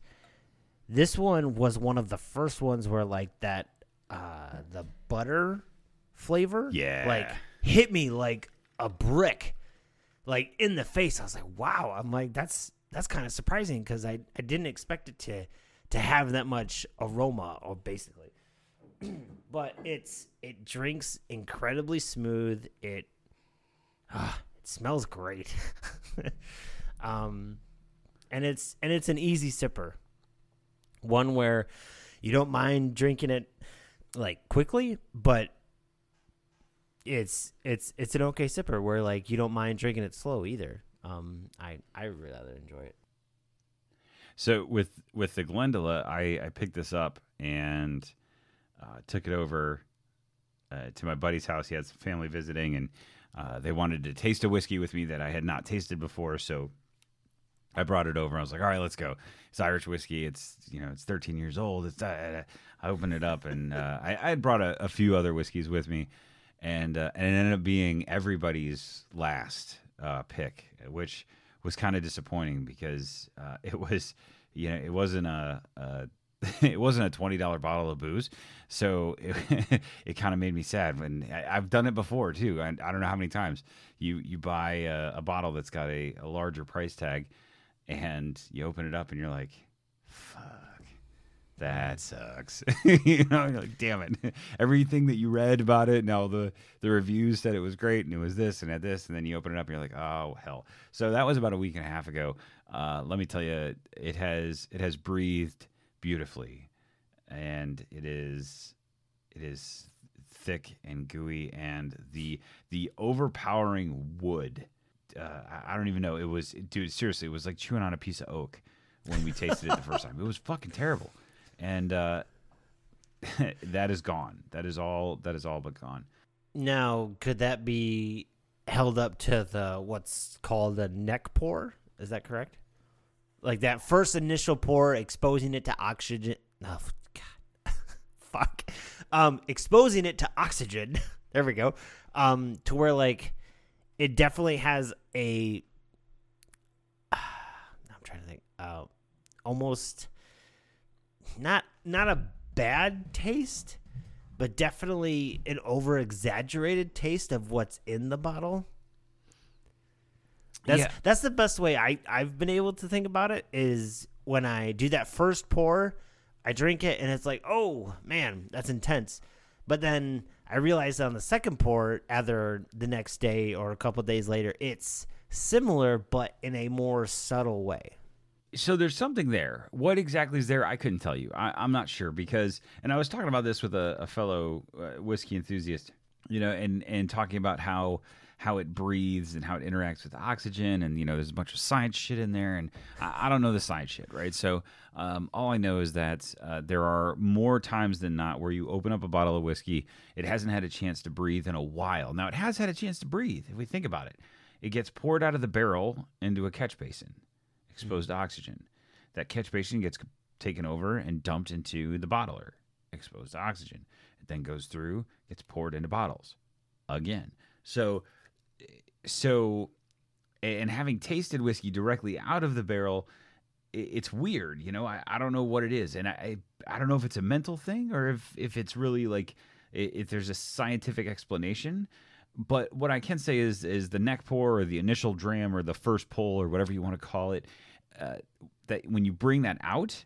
This one was one of the first ones where like that, uh, the butter flavor, Yeah. like hit me like a brick, like in the face. I was like, wow. I'm like, that's that's kind of surprising because I I didn't expect it to to have that much aroma or basically [clears throat] but it's it drinks incredibly smooth. It ah, it smells great. [laughs] um and it's and it's an easy sipper. One where you don't mind drinking it like quickly, but it's it's it's an okay sipper where like you don't mind drinking it slow either. Um I I rather enjoy it. So with with the Glendalough, I I picked this up and uh, took it over uh, to my buddy's house. He had some family visiting, and uh, they wanted to taste a whiskey with me that I had not tasted before. So I brought it over. I was like, "All right, let's go." It's Irish whiskey. It's you know, it's 13 years old. It's uh, I opened it up, and uh, I, I had brought a, a few other whiskeys with me, and uh, and it ended up being everybody's last uh, pick, which was kind of disappointing because it was you know it wasn't a, a [laughs] it wasn't a twenty dollar bottle of booze, so it, [laughs] it kind of made me sad. When I, I've done it before too. I, I don't know how many times you you buy a, a bottle that's got a, a larger price tag, and you open it up and you're like, "Fuck, that sucks." [laughs] you know, you're like, "Damn it!" Everything that you read about it, and all the the reviews said it was great, and it was this and at this, and then you open it up and you're like, "Oh hell!" So that was about a week and a half ago. Uh, let me tell you, it has it has breathed beautifully, and it is it is thick and gooey, and the the overpowering wood. Uh, I- don't even know. It was, dude. Seriously, it was like chewing on a piece of oak when we tasted it the first time. It was fucking terrible, and uh, [laughs] that is gone. That is all. That is all but gone. Now, could that be held up to the what's called a neck pour? Is that correct? Like that first initial pour, exposing it to oxygen. Oh, God, [laughs] fuck. Um, exposing it to oxygen. [laughs] there we go. Um, to where like it definitely has a. [sighs] I'm trying to think. Uh, almost not not a bad taste but definitely an over exaggerated taste of what's in the bottle. That's Yeah. that's the best way I I've been able to think about it is when I do that first pour, I drink it and it's like, "Oh, man, that's intense." But then I realize on the second pour, either the next day or a couple days later, it's similar but in a more subtle way. so there's something there. What exactly is there? I couldn't tell you. I, I'm not sure because, and I was talking about this with a, a fellow uh, whiskey enthusiast, you know, and and talking about how how it breathes and how it interacts with oxygen, and you know, there's a bunch of science shit in there, and I, I don't know the science shit, right? So um, all I know is that uh, there are more times than not where you open up a bottle of whiskey, it hasn't had a chance to breathe in a while. Now it has had a chance to breathe. If we think about it, it gets poured out of the barrel into a catch basin exposed to oxygen. That catch basin gets taken over and dumped into the bottler, exposed to oxygen. It then goes through, gets poured into bottles again. So, so, and having tasted whiskey directly out of the barrel, it's weird. You know, I, I don't know what it is, and I I don't know if it's a mental thing or if if it's really like if there's a scientific explanation. But what I can say is is the neck pour or the initial dram or the first pull or whatever you want to call it, uh, that when you bring that out,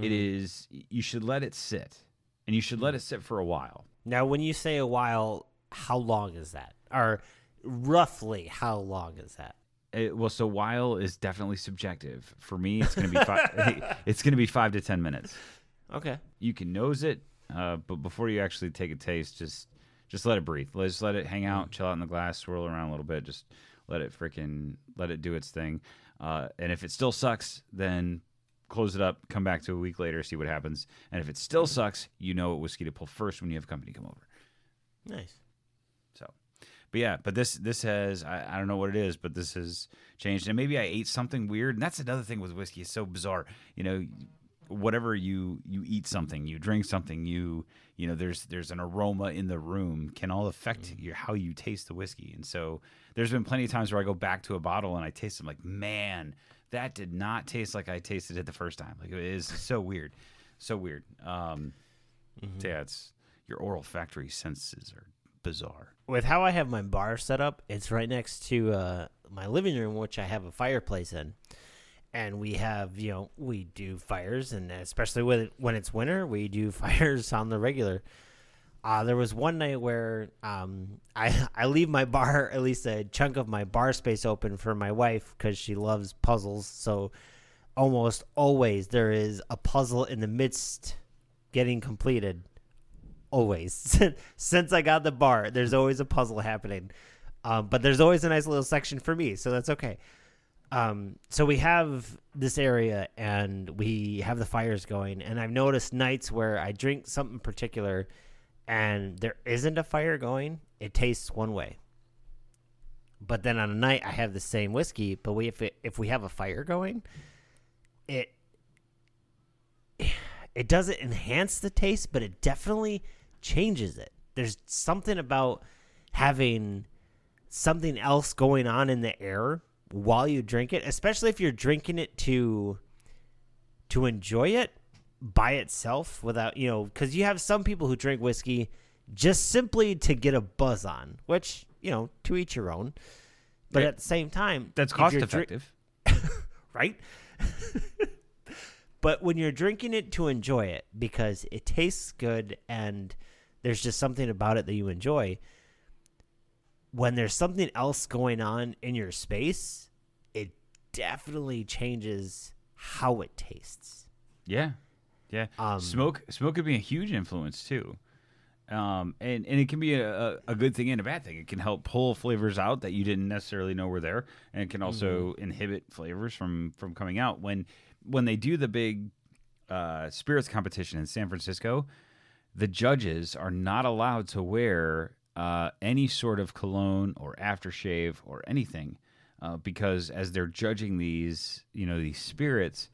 it is you should let it sit, and you should let it sit for a while. Now, when you say a while, how long is that? Or roughly how long is that? It, well, so while is definitely subjective. For me, it's gonna be five, [laughs] it's gonna be five to ten minutes. Okay. You can nose it, uh, but before you actually take a taste, just just let it breathe. Let's just let it hang out, chill out in the glass, swirl around a little bit. Just let it freaking let it do its thing. Uh, and if it still sucks, then close it up, come back to a week later, see what happens. And if it still sucks, you know what whiskey to pull first when you have company come over. Nice. But yeah, but this this has I, I don't know what it is, but this has changed. And maybe I ate something weird. And that's another thing with whiskey. It's so bizarre. You know, whatever you you eat something, you drink something, you you know, there's there's an aroma in the room can all affect your how you taste the whiskey. And so there's been plenty of times where I go back to a bottle and I taste them like, man, that did not taste like I tasted it the first time. Like it is so weird, so weird. Um, so yeah, it's your olfactory senses are bizarre. With how I have my bar set up, it's right next to uh, my living room, which I have a fireplace in. And we have, you know, we do fires, and especially when when it's winter, we do [laughs] fires on the regular. Uh, there was one night where um, I I leave my bar, [laughs] at least a chunk of my bar space open for my wife because she loves puzzles. So almost always there is a puzzle in the midst getting completed. Always [laughs] since I got the bar, there's always a puzzle happening. Um, but there's always a nice little section for me, so that's okay. Um, so we have this area and we have the fires going, and I've noticed nights where I drink something particular and there isn't a fire going, it tastes one way. But then on a night I have the same whiskey, but we if it, if we have a fire going, it [sighs] it doesn't enhance the taste, but it definitely changes it. There's something about having something else going on in the air while you drink it, especially if you're drinking it to to enjoy it by itself without, you know, cuz you have some people who drink whiskey just simply to get a buzz on, which, you know, to each your own. But Yeah. at the same time, That's cost dri- effective. [laughs] right? [laughs] but when you're drinking it to enjoy it because it tastes good and there's just something about it that you enjoy, when there's something else going on in your space, it definitely changes how it tastes. Yeah, yeah. Um, smoke smoke could be a huge influence too, um, and and it can be a, a, good thing and a bad thing. It can help pull flavors out that you didn't necessarily know were there, and it can also inhibit flavors from from coming out. When when they do the big uh, spirits competition in San Francisco, the judges are not allowed to wear uh, any sort of cologne or aftershave or anything uh, because as they're judging these, you know, these spirits,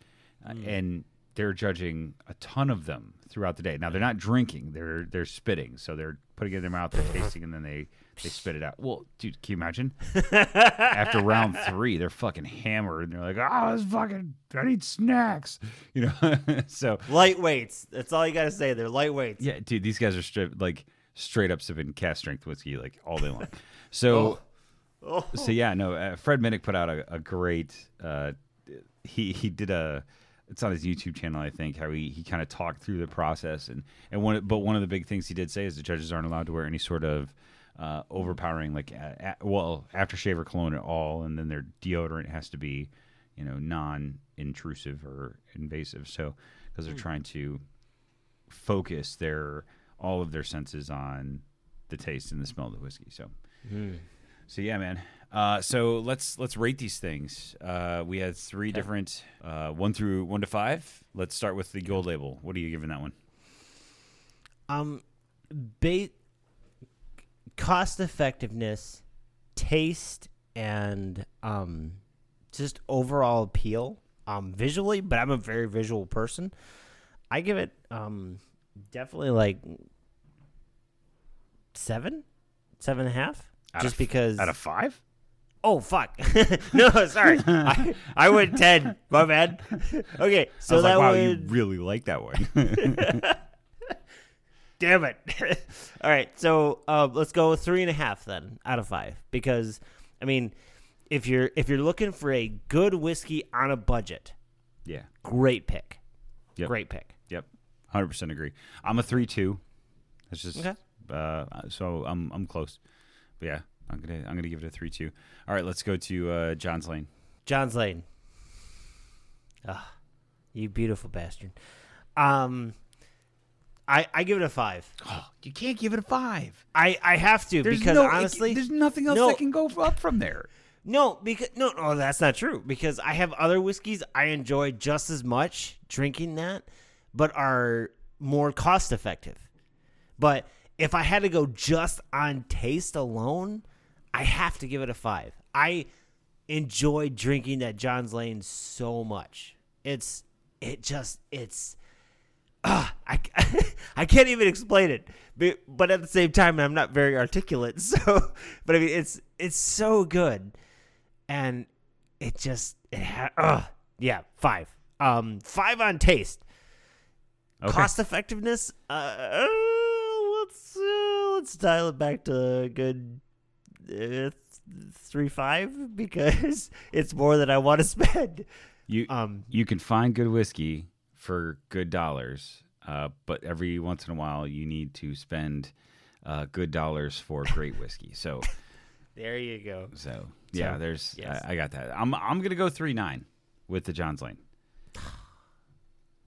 uh, and they're judging a ton of them throughout the day. Now they're not drinking; they're they're spitting, so they're putting it in their mouth, they're tasting, and then they they spit it out. Well, dude, can you imagine? [laughs] After round three, they're fucking hammered, and they're like, "Oh, this fucking, I need snacks," you know. [laughs] so Lightweights. That's all you got to say. They're lightweights. yeah, dude, these guys are straight like straight up sipping cask strength whiskey like all day long. [laughs] So, Oh. so yeah, no. Uh, Fred Minnick put out a, a great. Uh, he he did a. It's on his YouTube channel, I think. How he, he kind of talked through the process and and one. But one of the big things he did say is the judges aren't allowed to wear any sort of uh, overpowering like uh, a, well aftershave or cologne at all, and then their deodorant has to be, you know, non-intrusive or invasive. So because they're trying to focus their all of their senses on the taste and the smell of the whiskey. So, so yeah, man. Uh, so let's let's rate these things. Uh, we had three different uh, one through one to five. Let's start with the gold label. What are you giving that one? Um, ba- cost effectiveness, taste, and um, just overall appeal. Um, visually, but I'm a very visual person. I give it um definitely like seven, seven and a half. Out just of- because. Out of five? oh fuck! [laughs] no, sorry. [laughs] I, I went ten. My bad. okay, so that like, wow, would you really like that one. [laughs] Damn it. [laughs] All right, so uh, let's go three and a half then out of five because I mean, if you're if you're looking for a good whiskey on a budget, yeah. great pick. Yep. Great pick. Yep. Hundred percent agree. I'm a three two. That's just Okay. uh, so I'm I'm close. But yeah, I'm gonna I'm gonna give it a three two. All right, let's go to uh, John's Lane. John's Lane. Ah, you beautiful bastard. Um, I, I give it a five. Oh, [gasps] you can't give it a five. I, I have to There's because no, honestly, there's nothing else no. that can go up from there. [laughs] no, because no, no, that's not true. Because I have other whiskeys I enjoy just as much drinking that, but are more cost effective. But if I had to go just on taste alone, I have to give it a five. I enjoy drinking that John's Lane so much. It's it just it's ah, I [laughs] I can't even explain it. But, but at the same time, I'm not very articulate. [laughs] So, but I mean, it's it's so good, and it just it ha- uh, yeah five um five on taste. Okay. Cost effectiveness, uh, let's uh, let's dial it back to a good uh, three five because [laughs] it's more than I want to spend. You Um, you can find good whiskey for good dollars, uh, but every once in a while you need to spend uh, good dollars for great whiskey. So [laughs] there you go. so yeah, So, there's yes. I, I got that. I'm I'm gonna go three nine with the Johns Lane.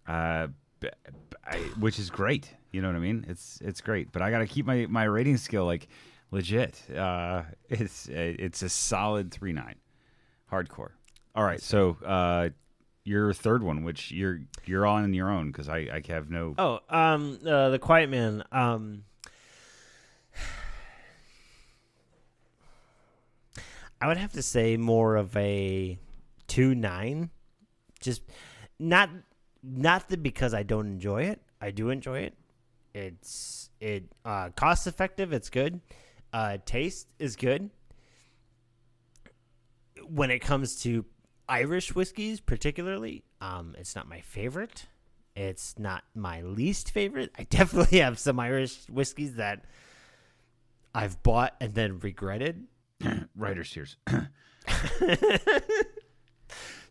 Uh, b- b- I, which is great. You know what I mean? It's it's great, but I got to keep my my rating skill like legit. Uh, it's it's a solid three nine, hardcore. All right, so uh, your third one, which you're you're on your own because I I have no. Oh, um, uh, the Quiet Man. Um, [sighs] I would have to say more of a two nine, just not not that because I don't enjoy it. I do enjoy it. It's it uh, cost effective. It's good. Uh, taste is good. When it comes to Irish whiskeys, particularly, um, it's not my favorite. It's not my least favorite. I [laughs] definitely have some Irish whiskeys that I've bought and then regretted. [clears throat] Writer's tears. [clears throat]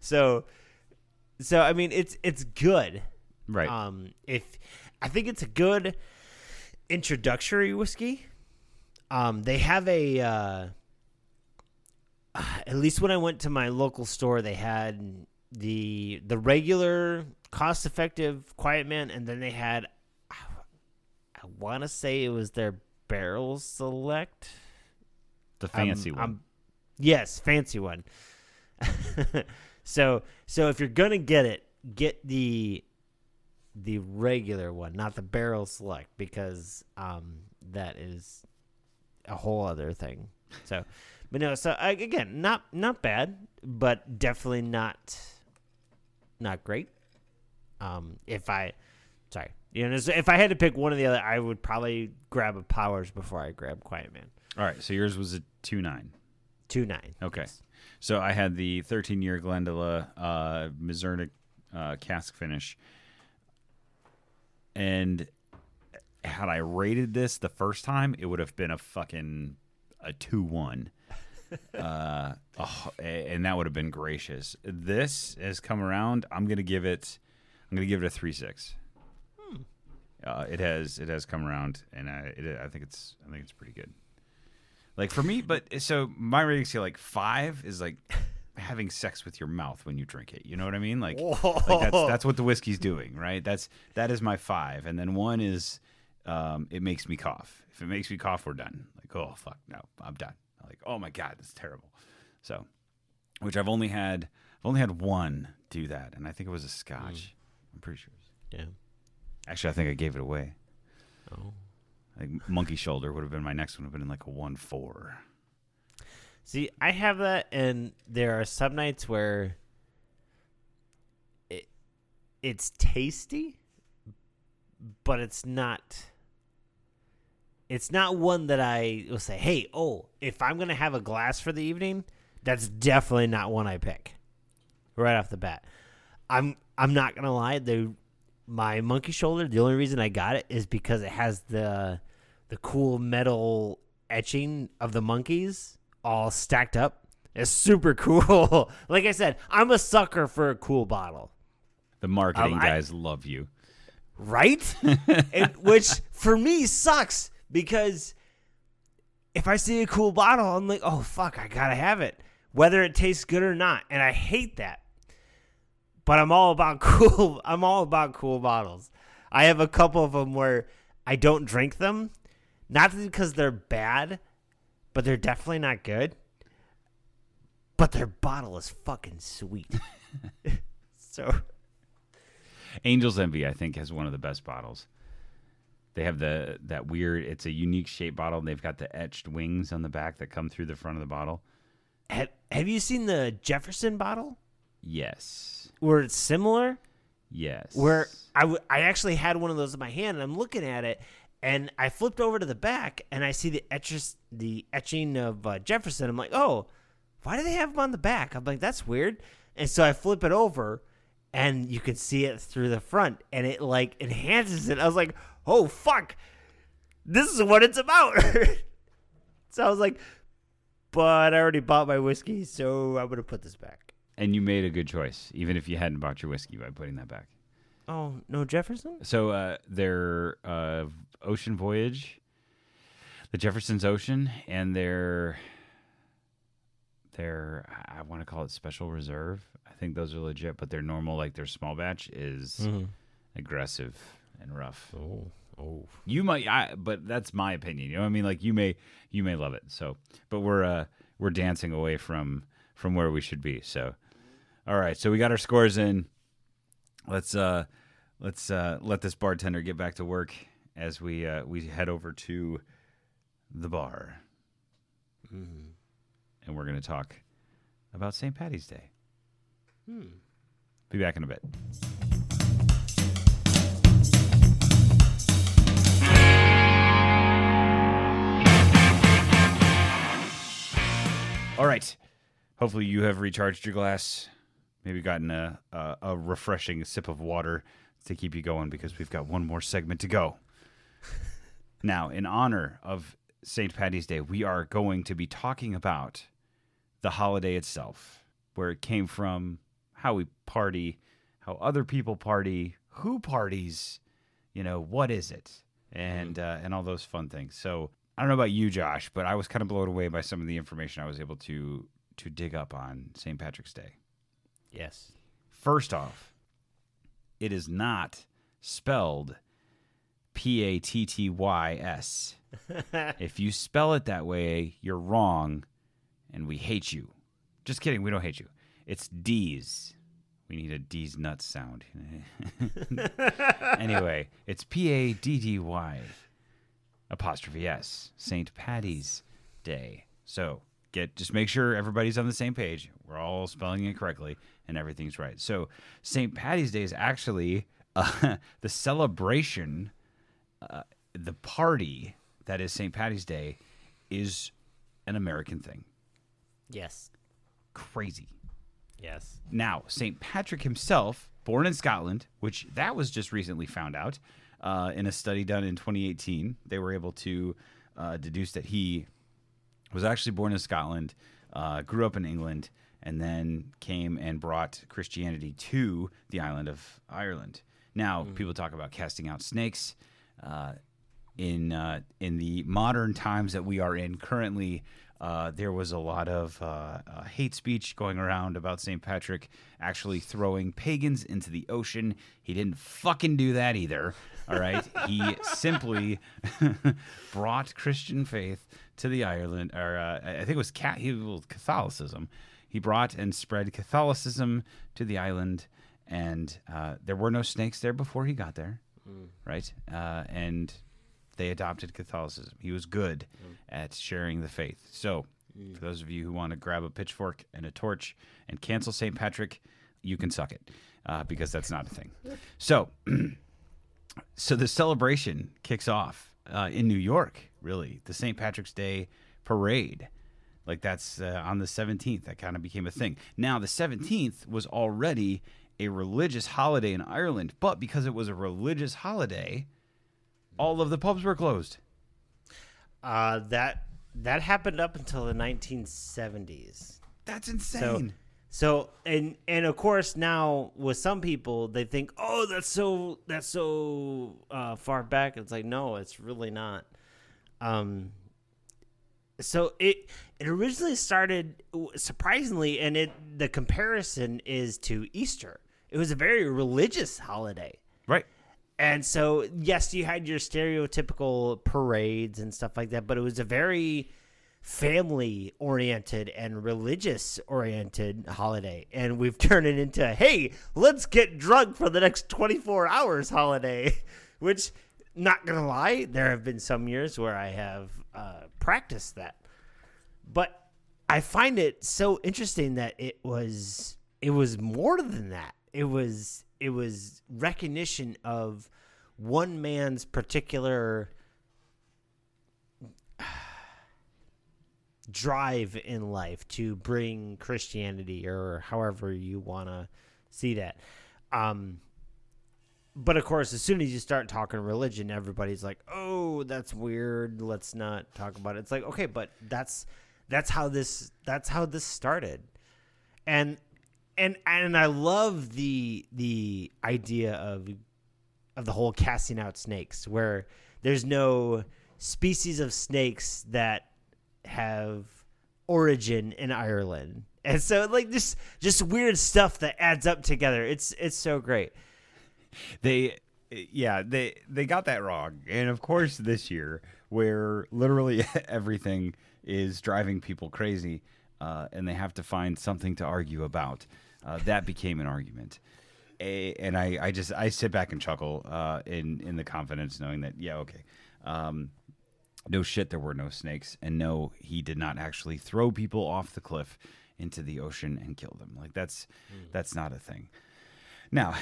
So, so I mean, it's it's good. right. Um, if I think it's a good introductory whiskey. Um, they have a uh, uh, [sighs] at least when I went to my local store, they had the the regular cost effective Quiet Man, and then they had [sighs] I want to say it was their Barrel Select. the fancy one. I'm- yes, fancy one. [laughs] so so if you're gonna get it, get the the regular one, not the barrel select, because um that is a whole other thing. So, but no, so I, again, not not bad, but definitely not not great. Um, if I sorry, you know, if I had to pick one or the other, I would probably grab a Powers before I grab Quiet Man. All right, so yours was a two nine. Two nine. Okay. Yes. So I had the 13 year Glendalough uh, uh, cask finish. And had I rated this the first time, it would have been a fucking a 2 1. Uh, oh, and that would have been gracious. This has come around. I'm gonna give it. I'm gonna give it a three six. Uh, it has it has come around, and I, it, I think it's I think it's pretty good. Like for me, but so my rating scale like five is like having sex with your mouth when you drink it. You know what I mean? Like, like that's that's what the whiskey's doing, right? That's that is my five, and then one is um, it makes me cough. If it makes me cough, we're done. Like, oh fuck, no, I'm done. Like, oh my god, that's terrible. So, which I've only had I've only had one do that, and I think it was a Scotch. Mm. I'm pretty sure. Yeah. Actually, I think I gave it away. Oh. Like monkey shoulder would have been my next one. Would have been like a one four. See, I have that, and there are some nights where it it's tasty, but it's not. It's not one that I will say, "Hey, oh, if I'm gonna have a glass for the evening, that's definitely not one I pick." Right off the bat, I'm I'm not gonna lie. The my monkey shoulder. The only reason I got it is because it has the the cool metal etching of the monkeys all stacked up. It's super [laughs] cool. like I said, I'm a sucker for a cool bottle, The marketing Um, I- guys love you. right? [laughs] which for me sucks because if I see a cool bottle, I'm like, oh fuck, I gotta have it, whether it tastes good or not. And I hate that. But I'm all about [laughs] cool. I'm all about cool bottles. I have a couple of them where I don't drink them, not because they're bad, but they're definitely not good. But their bottle is fucking sweet. [laughs] [laughs] so Angel's Envy, I think, has one of the best bottles. They have the that weird. It's a unique shape bottle. And they've got the etched wings on the back that come through the front of the bottle. have, have you seen the Jefferson bottle Yes, where it's similar? yes. where I, w- I actually had one of those in my hand and I'm looking at it and I flipped over to the back and I see the etches the etching of uh, Jefferson. I'm like, oh, why do they have him on the back? I'm like, that's weird. And so I flip it over and you can see it through the front and it like enhances it. I was like, oh fuck, this is what it's about. [laughs] so I was like, but I already bought my whiskey, so I'm gonna put this back. and you made a good choice, even if you hadn't bought your whiskey by putting that back. Oh no, Jefferson. So uh, their uh, ocean voyage, the Jefferson's Ocean, and their their I want to call it special reserve. I think those are legit, but their normal, like their small batch, is aggressive and rough. Oh, oh. You might, I, but that's my opinion. You know what I mean? Like you may, you may love it. So, but we're uh, we're dancing away from from where we should be. So, all right. So we got our scores in. Let's uh, let's uh, let this bartender get back to work as we uh, we head over to the bar, and we're gonna talk about St. Patty's Day. Be back in a bit. All right. Hopefully, you have recharged your glass. Maybe gotten a, a, a refreshing sip of water to keep you going because we've got one more segment to go. [laughs] now, in honor of St. Patty's Day, we are going to be talking about the holiday itself, where it came from, how we party, how other people party, who parties, you know, what is it, and uh, and all those fun things. So I don't know about you, Josh, but I was kind of blown away by some of the information I was able to to dig up on St. Patrick's Day. Yes. First off, it is not spelled P A T T Y S. [laughs] If you spell it that way, you're wrong and we hate you. Just kidding, we don't hate you. It's D's. We need a D's nuts sound. [laughs] [laughs] anyway, it's P A D D Y apostrophe S. St. Patty's Day. So get just make sure everybody's on the same page. We're all spelling it correctly and everything's right. So St. Patty's Day is actually uh, [laughs] the celebration, uh, the party that is St. Patty's Day is an American thing. Yes. Crazy. Yes. Now, St. Patrick himself, born in Scotland, which that was just recently found out uh, in a study done in 2018, they were able to uh, deduce that he was actually born in Scotland, uh, grew up in England, and then came and brought Christianity to the island of Ireland. Now, people talk about casting out snakes. Uh, in uh, in the modern times that we are in currently, uh, there was a lot of uh, uh, hate speech going around about St. Patrick actually throwing pagans into the ocean. He didn't fucking do that either. All right, he [laughs] simply [laughs] brought Christian faith to the Ireland, or uh, I think it was cat. He was Catholicism. He brought and spread Catholicism to the island, and uh, there were no snakes there before he got there, right? Uh, and they adopted Catholicism. He was good at sharing the faith. So, for those of you who want to grab a pitchfork and a torch and cancel St. Patrick, you can suck it uh, because that's not a thing. [laughs] So, [clears throat] so the celebration kicks off uh, in New York. Really, the St. Patrick's Day parade. Like that's uh, on the 17th. That kind of became a thing. Now, the 17th was already a religious holiday in Ireland, but because it was a religious holiday, all of the pubs were closed. Uh, that that happened up until the 1970s. That's So, insane. so and and of course now with some people they think, oh, that's so that's so uh, far back. It's like no, it's really not. Um. So it it originally started surprisingly, and it the comparison is to Easter. It was a very religious holiday. And so, yes, you had your stereotypical parades and stuff like that, but it was a very family oriented and religious oriented holiday. And we've [laughs] turned it into, hey, let's get drunk for the next 24 hours holiday, [laughs] which, not gonna lie, there have been some years where I have uh, practiced that. But I find it so interesting that it was it was more than that. It was it was recognition of one man's particular [sighs] drive in life to bring Christianity or however you want to see that. Um, but of course, as soon as you start talking religion, everybody's like, "Oh, that's weird. Let's not talk about it." It's like, okay, but that's that's how this that's how this started, and and and I love the the idea of of the whole casting out snakes, where there's no species of snakes that have origin in Ireland, and so like just just weird stuff that adds up together. It's it's so great. they yeah they they got that wrong and of course this year where literally [laughs] everything is driving people crazy uh, and they have to find something to argue about. Uh, that became an argument. A, and I, I just i sit back and chuckle uh, in in the confidence knowing that yeah okay. Um, no shit there were no snakes. And no he did not actually throw people off the cliff into the ocean and kill them. Like that's that's not a thing. Now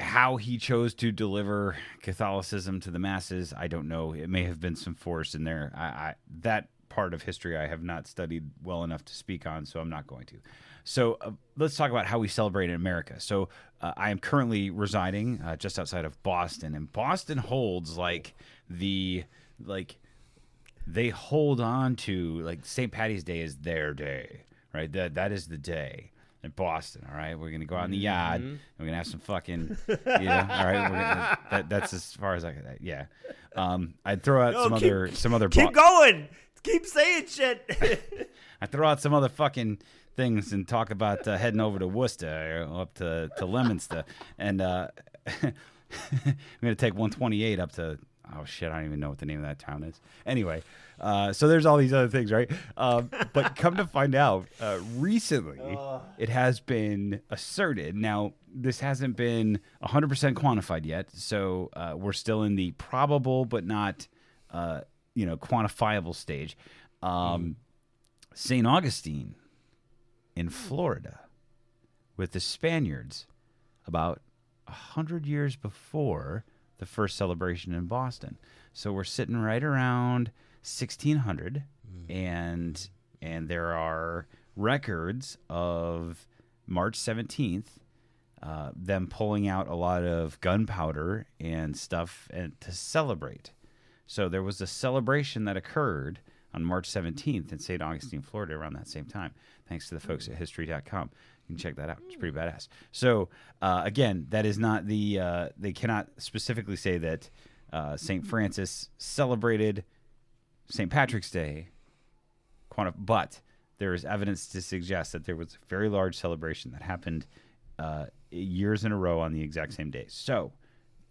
how he chose to deliver Catholicism to the masses, I don't know. It may have been some force in there. I, I, that part of history I have not studied well enough to speak on, so I'm not going to. So uh, let's talk about how we celebrate in America. So uh, I am currently residing uh, just outside of Boston, and Boston holds like the like they hold on to like St. Patty's Day is their day, right? That that is the day in Boston. All right, we're gonna go out in the yard. And we're gonna have some fucking, yeah. All right, gonna, that, that's as far as I could. Yeah, um, I'd throw out No, some keep- other some other. Keep bo- going. Keep saying shit. [laughs] I throw out some other fucking things and talk about uh, heading over to Worcester or up to to Leominster, and uh, [laughs] I'm gonna take 128 up to. Oh shit! I don't even know what the name of that town is. Anyway, uh, so there's all these other things, right? Um, but come to find out, uh, recently [laughs] it has been asserted. Now this hasn't been 100% quantified yet, so uh, we're still in the probable but not, uh, you know, quantifiable stage. Um, St. Augustine in Florida with the Spaniards about a hundred years before the first celebration in Boston. So we're sitting right around 1600, and and there are records of March 17th. Uh, them pulling out a lot of gunpowder and stuff and to celebrate. So there was a celebration that occurred on March 17th in St. Augustine, Florida, around that same time. Thanks to the folks at history.com. You can check that out. It's pretty badass. So, uh, again, that is not the, uh, they cannot specifically say that uh, St. Francis celebrated St. Patrick's Day, but there is evidence to suggest that there was a very large celebration that happened uh, years in a row on the exact same day. So,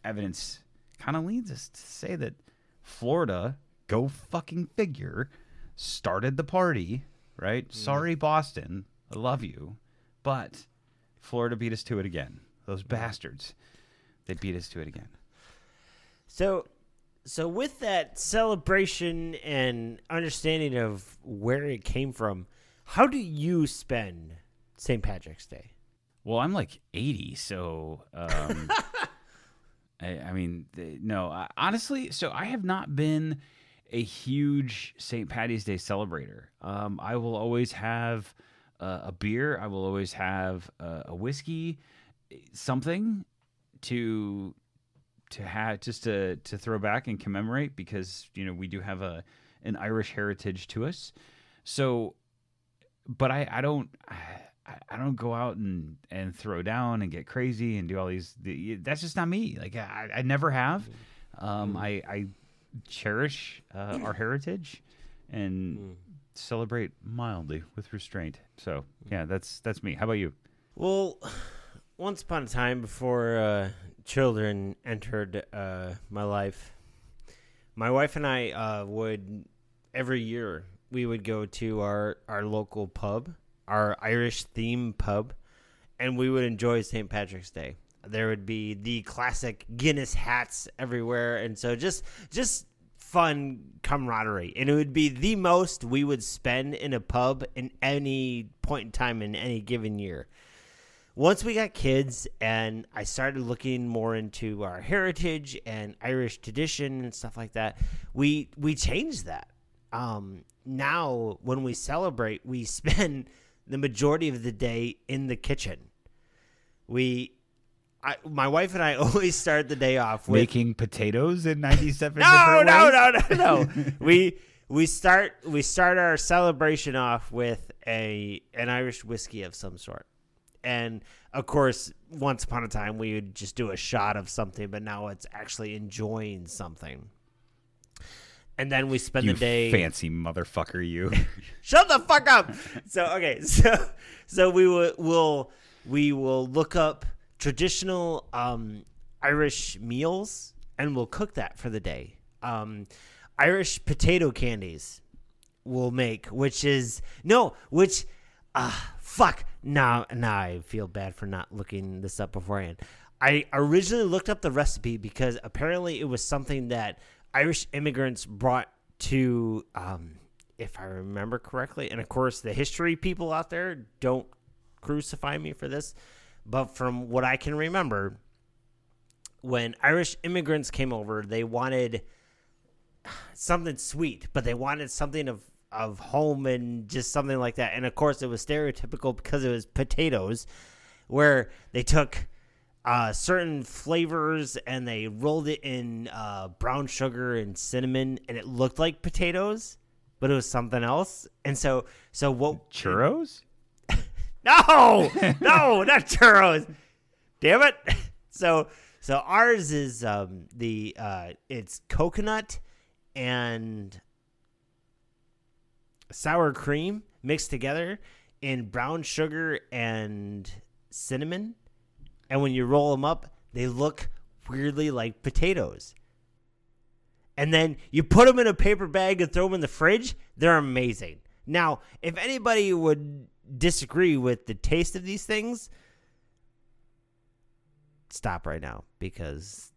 evidence kind of leads us to say that Florida, go fucking figure, started the party, right? Sorry, Boston. I love you. But Florida beat us to it again. Those bastards. They beat us to it again. So, so with that celebration and understanding of where it came from, how do you spend St. Patrick's Day? Well, I'm like 80, so um, [laughs] I, I mean, th- no. I, honestly, so I have not been a huge St. Patty's Day celebrator. Um, I will always have uh, a beer. I will always have uh, a whiskey, something to to have just to to throw back and commemorate because you know we do have a an Irish heritage to us. So, but I I don't. I, don't go out and, and throw down and get crazy and do all these. The, that's just not me. Like I, I never have. Um, I, I cherish uh, our heritage and celebrate mildly with restraint. So yeah, that's that's me. How about you? Well, [sighs] once upon a time before uh, children entered uh, my life, my wife and I uh, would every year we would go to our our local pub, our Irish theme pub, and we would enjoy St. Patrick's Day. There would be the classic Guinness hats everywhere, and so just just fun camaraderie. And it would be the most we would spend in a pub in any point in time in any given year. Once we got kids and I started looking more into our heritage and Irish tradition and stuff like that, we we changed that. Um, now when we celebrate, we [laughs] spend the majority of the day in the kitchen. We I, my wife and I [laughs] always start the day off with Making potatoes in 97 no, different no, no, no, no. [laughs] we we start we start our celebration off with a an Irish whiskey of some sort, and of course, once upon a time we would just do a shot of something, but now it's actually enjoying something. And then we spend You the day fancy motherfucker, you. [laughs] Shut the fuck up. So okay, [laughs] so so we will will we will look up traditional um, Irish meals and we'll cook that for the day. Um, Irish potato candies we'll make, which is no, which ah fuck. Now now I feel bad for not looking this up beforehand. I originally looked up the recipe because apparently it was something that Irish immigrants brought to um, if I remember correctly, and of course the history people out there don't crucify me for this, but from what I can remember, when Irish immigrants came over, they wanted something sweet, but they wanted something of of home and just something like that. And of course, it was stereotypical because it was potatoes, where they took uh, certain flavors and they rolled it in uh, brown sugar and cinnamon, and it looked like potatoes, but it was something else. And so, so what? Churros? [laughs] No, no, not churros. Damn it. [laughs] So, so ours is um, the uh, it's coconut and sour cream mixed together in brown sugar and cinnamon, and when you roll them up, they look weirdly like potatoes. And then you put them in a paper bag and throw them in the fridge. They're amazing. Now, if anybody would disagree with the taste of these things, stop right now because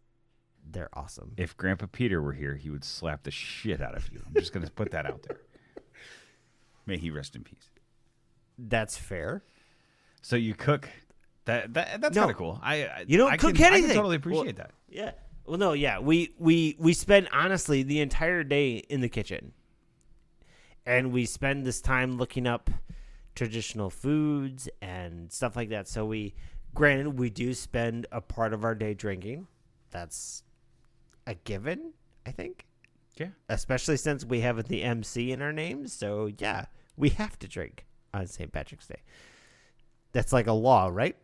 they're awesome. If Grandpa Peter were here, he would slap the shit out of you. I'm just going to put that out there. May he rest in peace. That's fair. So you cook. That, that that's No. kind of cool. I, I You don't I cook can, I anything. can totally Well- appreciate that. Yeah. Well, no, yeah. We we we spend honestly the entire day in the kitchen, and we spend this time looking up traditional foods and stuff like that. So we, granted, we do spend a part of our day drinking. That's a given, I think. Yeah. Especially since we have the MC in our names. So yeah, we have to drink on St. Patrick's Day. That's like a law, right?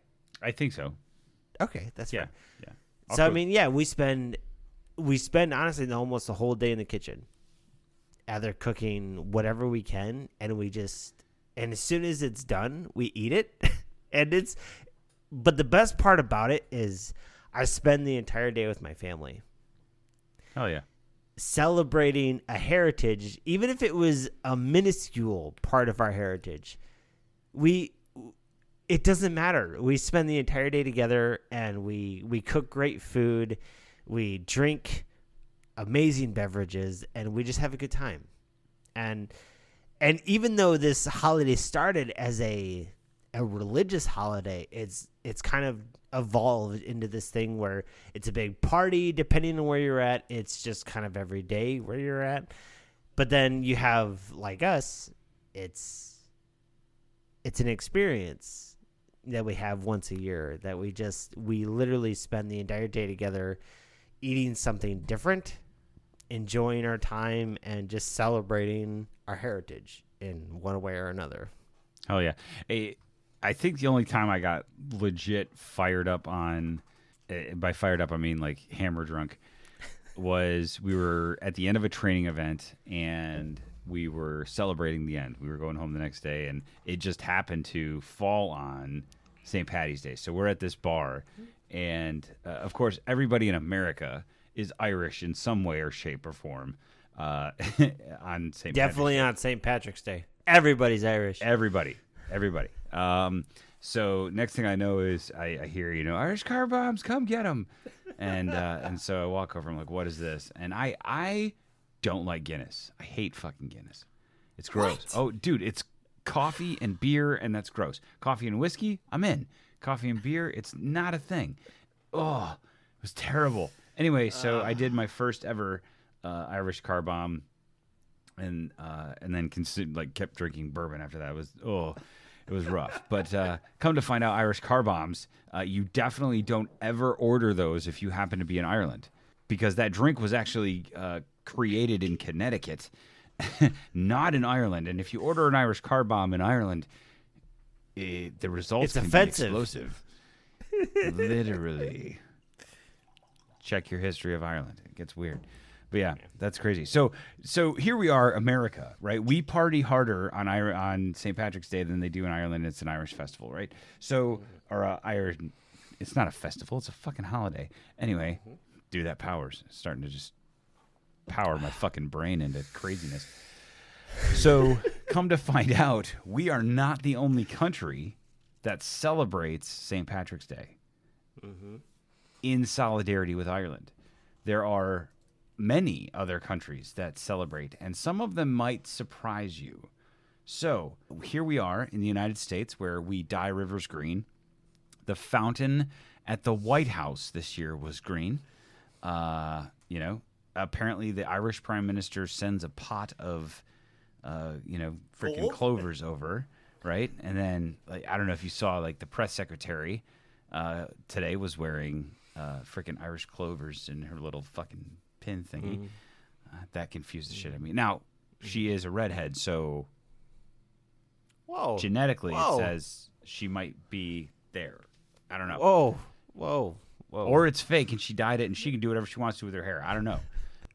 I think so. Okay, that's Yeah. fair. Yeah. I'll so I cook. mean, yeah, we spend we spend honestly almost the whole day in the kitchen, either cooking whatever we can, and we just and as soon as it's done, we eat it, [laughs] and it's. But the best part about it is, I spend the entire day with my family Oh yeah. celebrating a heritage, even if it was a minuscule part of our heritage. We it doesn't matter. We spend the entire day together and we we cook great food, we drink amazing beverages and we just have a good time. And and even though this holiday started as a a religious holiday, it's it's kind of evolved into this thing where it's a big party depending on where you're at. It's just kind of every day where you're at. But then you have like us, it's it's an experience that we have once a year that we just we literally spend the entire day together eating something different, enjoying our time and just celebrating our heritage in one way or another. Hell yeah. I think the only time I got legit fired up on, uh, by fired up I mean like hammer drunk, was we were at the end of a training event and we were celebrating the end. We were going home the next day and it just happened to fall on St. Patty's Day. So we're at this bar and uh, of course, everybody in America is Irish in some way or shape or form uh, [laughs] on St. Definitely on St. Patrick's Day. Everybody's Irish. Everybody, everybody. Um, so next thing I know is I, I hear you know Irish car bombs, come get them, and uh, and so I walk over. I'm like, what is this? And I I don't like Guinness. I hate fucking Guinness. It's gross. What? Oh, dude, it's coffee and beer, and that's gross. Coffee and whiskey, I'm in. Coffee and beer, it's not a thing. Oh, it was terrible. Anyway, so I did my first ever uh, Irish car bomb and uh, and then consi- like kept drinking bourbon after that. It was oh, it was rough. [laughs] but uh, come to find out, Irish car bombs, uh, you definitely don't ever order those if you happen to be in Ireland, because that drink was actually uh, created in Connecticut, [laughs] not in Ireland. And if you order an Irish car bomb in Ireland, it, the results It's can offensive. be explosive. [laughs] Literally. Check your history of Ireland. It gets weird. But yeah, that's crazy. So so here we are, America, right? We party harder on Ir- on St. Patrick's Day than they do in Ireland. It's an Irish festival, right? So mm-hmm. or uh, Irish, it's not a festival; it's a fucking holiday. Anyway, mm-hmm. do that powers It's starting to just power my fucking brain into craziness. So come to find out, we are not the only country that celebrates St. Patrick's Day in solidarity with Ireland. There are many other countries that celebrate, and some of them might surprise you. So here we are in the United States where we dye rivers green. The fountain at the White House this year was green. Uh, you know, apparently the Irish Prime Minister sends a pot of, uh, you know, freaking Gold? clovers over, right? And then, like, I don't know if you saw, like, the press secretary uh, today was wearing uh, freaking Irish clovers in her little fucking pin thingy. Uh, that confused the shit out of me. Now, she is a redhead, so Whoa. genetically Whoa. it says she might be there. I don't know. Whoa. Whoa. Whoa. Or it's fake and she dyed it and she can do whatever she wants to with her hair. I don't know.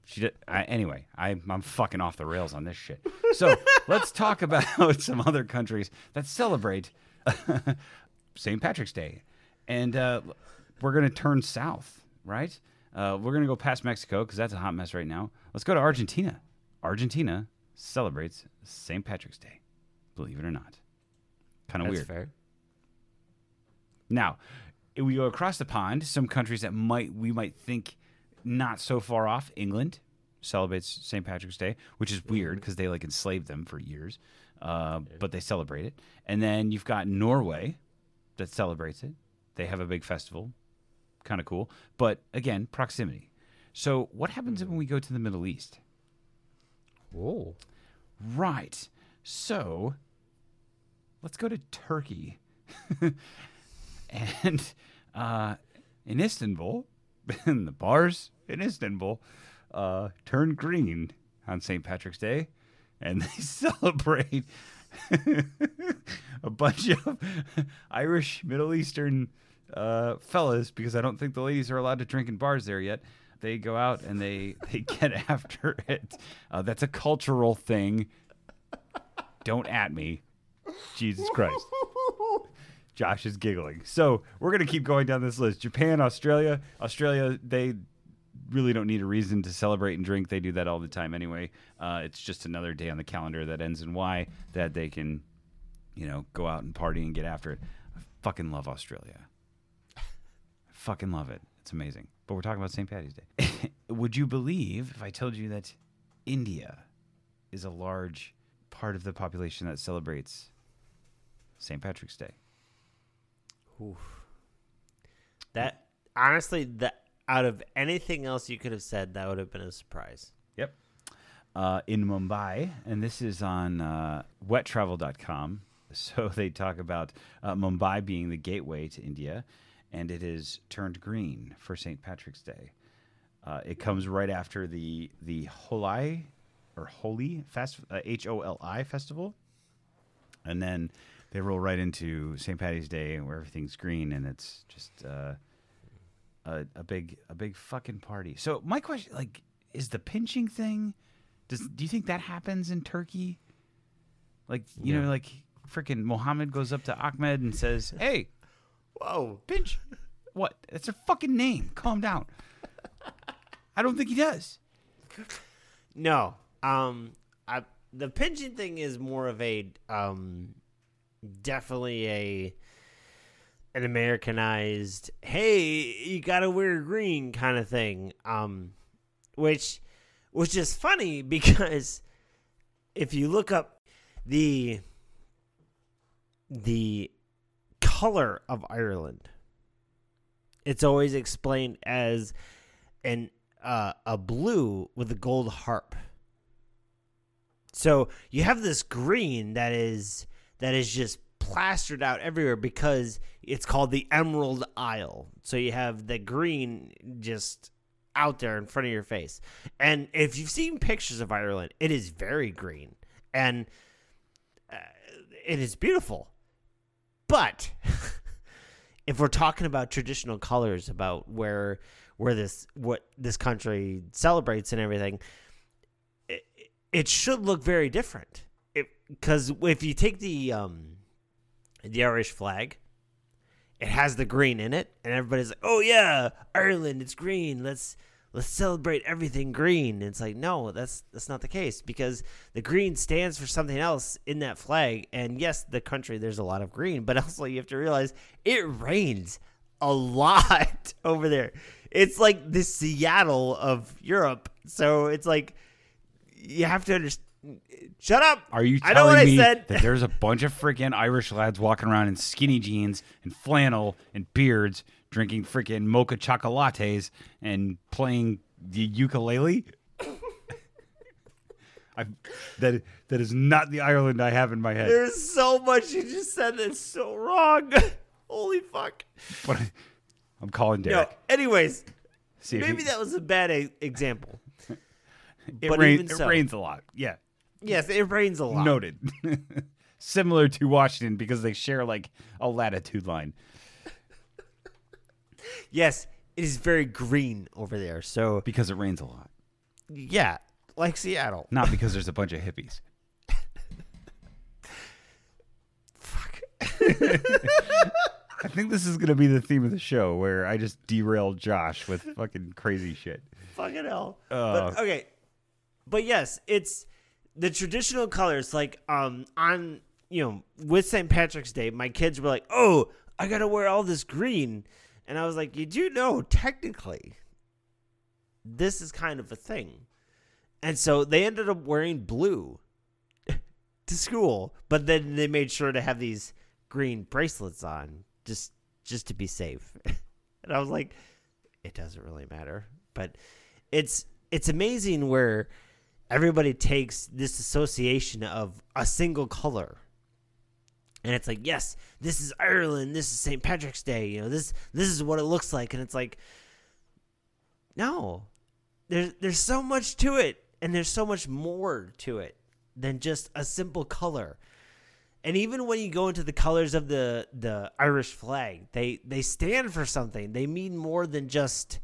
She did, I, anyway. I, I'm fucking off the rails on this shit. So [laughs] let's talk about [laughs] some other countries that celebrate [laughs] St. Patrick's Day, and uh, we're gonna turn south, right? Uh, we're gonna go past Mexico because that's a hot mess right now. Let's go to Argentina. Argentina celebrates St. Patrick's Day, believe it or not. Kind of That's weird. fair. Now, we go across the pond, some countries that might we might think not so far off. England celebrates St. Patrick's Day, which is weird because they like enslaved them for years, uh, but they celebrate it. And then you've got Norway that celebrates it. They have a big festival, kind of cool. But again, proximity. So what happens when we go to the Middle East? Whoa. Right. So let's go to Turkey. [laughs] and uh, in Istanbul, the bars in Istanbul uh, turn green on St. Patrick's Day. And [laughs] they celebrate [laughs] a bunch of Irish, Middle Eastern uh, fellas because I don't think the ladies are allowed to drink in bars there yet. They go out and they, [laughs] they get after it. Uh, that's a cultural thing. Don't at me. Jesus Christ. Josh is giggling. So we're going to keep going down this list. Japan, Australia. Australia, they really don't need a reason to celebrate and drink. They do that all the time anyway. Uh, it's just another day on the calendar that ends in Y that they can, you know, go out and party and get after it. I fucking love Australia. I fucking love it. It's amazing. But we're talking about St. Patty's Day. [laughs] Would you believe if I told you that India is a large part of the population that celebrates St. Patrick's Day? Oof. That honestly, that out of anything else you could have said, that would have been a surprise. Yep. Uh, in Mumbai, and this is on uh, wettravel.com. [laughs] So they talk about uh, Mumbai being the gateway to India, and it is turned green for St. Patrick's Day. Uh, it comes right after the the Holi or Holi fest uh, H O L I festival, and then they roll right into St. Patty's Day where everything's green and it's just uh, a, a big a big fucking party. So my question, like, is the pinching thing? Does do you think that happens in Turkey? Like you know, like freaking Mohammed goes up to Ahmed and says, [laughs] "Hey, Whoa. pinch." What? That's a fucking name. Calm down. I don't think he does. No. Um I the pinching thing is more of a um definitely a an Americanized hey, you gotta wear green kind of thing. Um which which is funny [laughs] because if you look up the the color of Ireland, it's always explained as an uh, a blue with a gold harp. So you have this green that is that is just plastered out everywhere because it's called the Emerald Isle. So you have the green just out there in front of your face. And if you've seen pictures of Ireland, it is very green and uh, it is beautiful. But [laughs] if we're talking about traditional colors, about where where this what this country celebrates and everything, it, it should look very different. Because if you take the um, the Irish flag, it has the green in it, and everybody's like, "Oh yeah, Ireland, it's green. Let's let's celebrate everything green." And it's like, no, that's that's not the case because the green stands for something else in that flag. And yes, the country there's a lot of green, but [laughs] also you have to realize it rains a lot [laughs] over there. It's like the Seattle of Europe, so it's like you have to understand. Shut up! Are you I know what telling I me said. that there's a bunch of freaking Irish lads walking around in skinny jeans and flannel and beards, drinking freaking mocha chocolates and playing the ukulele? [laughs] I, that that is not the Ireland I have in my head. There's so much you just said that's so wrong. [laughs] Holy fuck! But I, am calling No. Derek. Anyways, See maybe he- that was a bad e- example. [laughs] it, but rain- it so. rains a lot. Yeah, Yes, it rains a lot. noted. [laughs] Similar to Washington because they share like a latitude line. Yes, it is very green over there. So Because it rains a lot, yeah, like Seattle. not [laughs] because there's a bunch of hippies. Fuck. [laughs] I think this is going to be the theme of the show where I just derail Josh with fucking crazy shit. Fucking hell. Uh. but okay. But yes, it's the traditional colors. Like um on you know with St. Patrick's Day, my kids were like, "Oh, I gotta wear all this green," and I was like, "You do know technically, this is kind of a thing," and so they ended up wearing blue [laughs] to school, but then they made sure to have these green bracelets on just just to be safe. [laughs] and I was like, it doesn't really matter, but it's it's amazing where everybody takes this association of a single color. And it's like yes this is ireland this is st patrick's day you know this this is what it looks like. And it's like no there's there's so much to it and there's so much more to it than just a simple color. And even when you go into the colors of the the irish flag they they stand for something. They mean more than just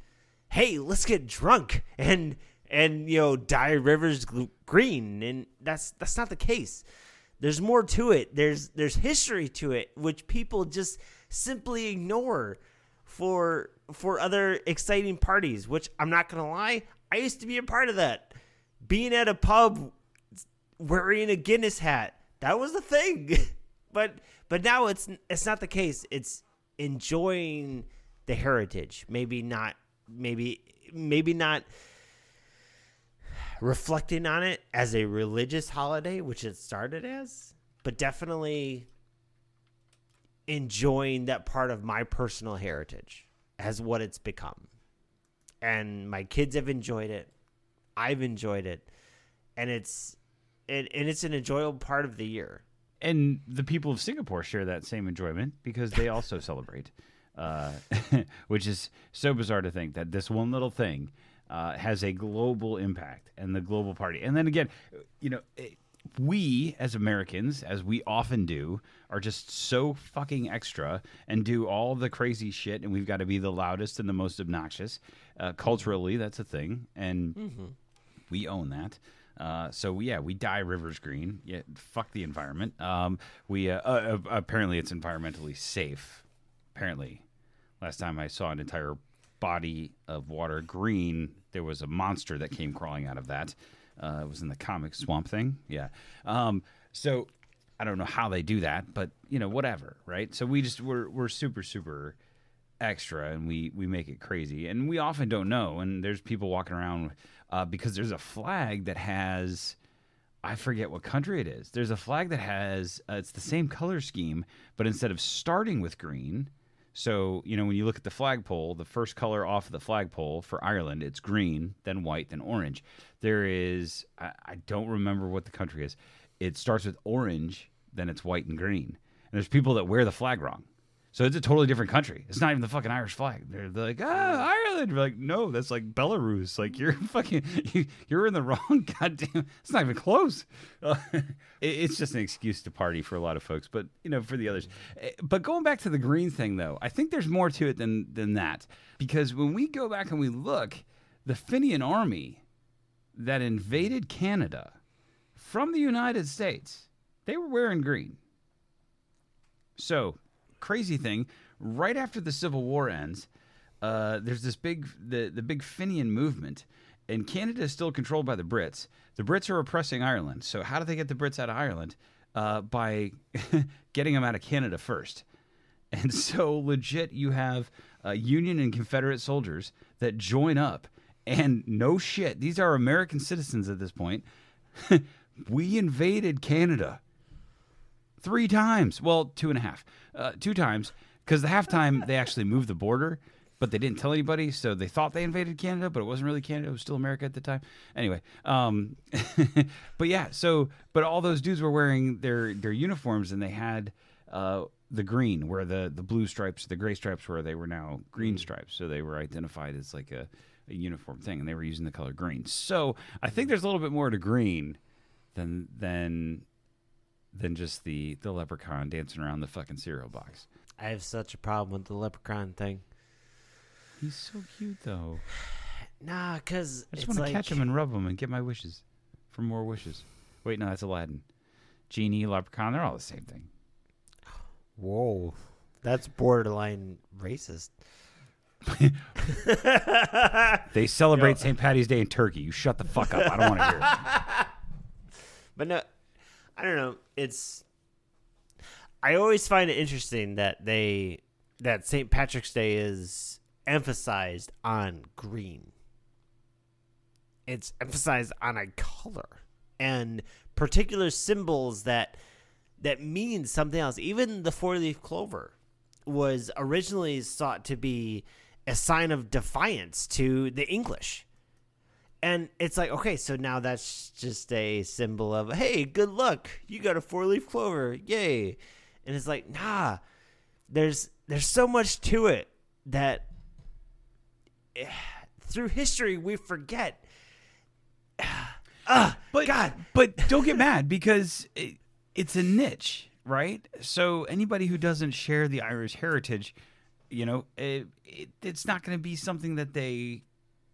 hey, let's get drunk and and you know dye rivers green, and that's that's not the case. There's more to it. There's there's history to it, which people just simply ignore for for other exciting parties. Which I'm not gonna lie, I used to be a part of that. Being at a pub, wearing a Guinness hat, that was the thing. [laughs] but but now it's it's not the case. It's enjoying the heritage. Maybe not maybe maybe not reflecting on it as a religious holiday, which it started as, but definitely enjoying that part of my personal heritage as what it's become. And my kids have enjoyed it. I've enjoyed it. And it's it, and it's an enjoyable part of the year. And the people of Singapore share that same enjoyment because they also [laughs] celebrate, uh, [laughs] which is so bizarre to think that this one little thing uh, has a global impact and the global party. And then again, you know, it, we as Americans, as we often do, are just so fucking extra and do all the crazy shit, and we've got to be the loudest and the most obnoxious. Uh, culturally, that's a thing, and we own that. Uh, so yeah, we dye rivers green. Yeah, fuck the environment. Um, we uh, uh, uh, apparently it's environmentally safe. Apparently, Last time I saw an entire body of water green, there was a monster that came crawling out of that. Uh, it was in the comic Swamp Thing. Yeah. Um, so I don't know how they do that, but you know, whatever, right? So we just we're we're super super extra, and we we make it crazy, and we often don't know. And there's people walking around uh, because there's a flag that has. I forget what country it is. There's a flag that has uh, it's the same color scheme, but instead of starting with green, so you know when you look at the flagpole, the first color off of the flagpole for Ireland, it's green, then white, then orange. There is I, I don't remember what the country is. It starts with orange, then it's white and green. And there's people that wear the flag wrong. So it's a totally different country. It's not even the fucking Irish flag. They're, they're like, ah, Ireland. We're like, no, that's like Belarus. Like you're [laughs] fucking, you, you're in the wrong [laughs] goddamn. It's not even close. Uh, [laughs] it, it's just an excuse to party for a lot of folks, but you know, for the others. Eh, But going back to the green thing, though, I think there's more to it than than that. Because when we go back and we look, the Fenian army that invaded Canada from the United States, they were wearing green. So, crazy thing, right after the Civil War ends, uh, there's this big the the big Fenian movement, and Canada is still controlled by the Brits. The Brits are oppressing Ireland. So, how do they get the Brits out of Ireland? Uh, by [laughs] getting them out of Canada first. And [laughs] so, legit, you have uh, Union and Confederate soldiers that join up. And no shit, these are American citizens at this point. [laughs] we invaded Canada three times. Well, two and a half, uh, two times. Because the halftime they actually moved the border, but they didn't tell anybody, so they thought they invaded Canada, but it wasn't really Canada; it was still America at the time. Anyway, um, [laughs] but yeah, so but all those dudes were wearing their their uniforms, and they had uh, the green, where the the blue stripes, the gray stripes, were they were now green stripes, so they were identified as like a, a uniform thing, and they were using the color green. So I think there's a little bit more to green than than than just the the leprechaun dancing around the fucking cereal box. I have such a problem with the leprechaun thing. He's so cute though. [sighs] Nah, cause I just want to like, catch him and rub him and get my wishes for more wishes. Wait, no, that's Aladdin. Genie, leprechaun, they're all the same thing. [gasps] Whoa, that's borderline racist. [laughs] They celebrate St. Patty's Day in Turkey. You shut the fuck up. I don't want to hear it. [laughs] But no, I don't know. It's I always find it interesting that they that St. Patrick's Day is emphasized on green. It's emphasized on a color and particular symbols that that mean something else. Even the four-leaf clover was originally thought to be a sign of defiance to the English. And it's like, okay, so now that's just a symbol of, hey, good luck. You got a four leaf clover. Yay. And it's like, nah. There's there's so much to it that eh, [sighs] through history we forget. [sighs] Ah, But God. but don't get mad because it, it's a niche, right? So anybody who doesn't share the Irish heritage, you know, it, it, it's not going to be something that they,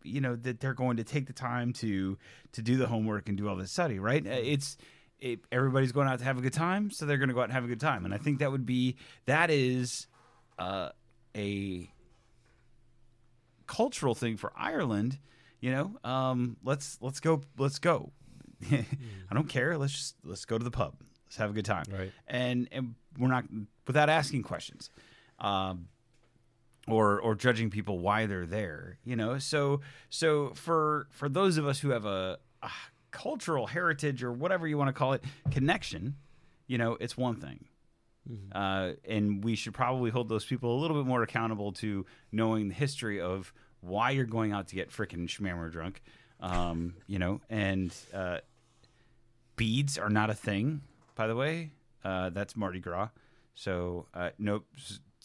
you know, that they're going to take the time to to do the homework and do all this study, right? Uh, It's it, everybody's going out to have a good time, so they're going to go out and have a good time, and I think that would be that is uh, a cultural thing for Ireland. You know, um, let's let's go let's go. [laughs] I don't care. Let's just let's go to the pub. Let's have a good time. Right. And and we're not without asking questions, um, or or judging people why they're there. You know. So so for for those of us who have a, a cultural heritage or whatever you want to call it connection, you know, it's one thing. Uh, and we should probably hold those people a little bit more accountable to knowing the history of why you're going out to get frickin' schmammer drunk. Um, [laughs] you know, and uh, beads are not a thing, by the way. Uh, that's Mardi Gras. So, uh, nope.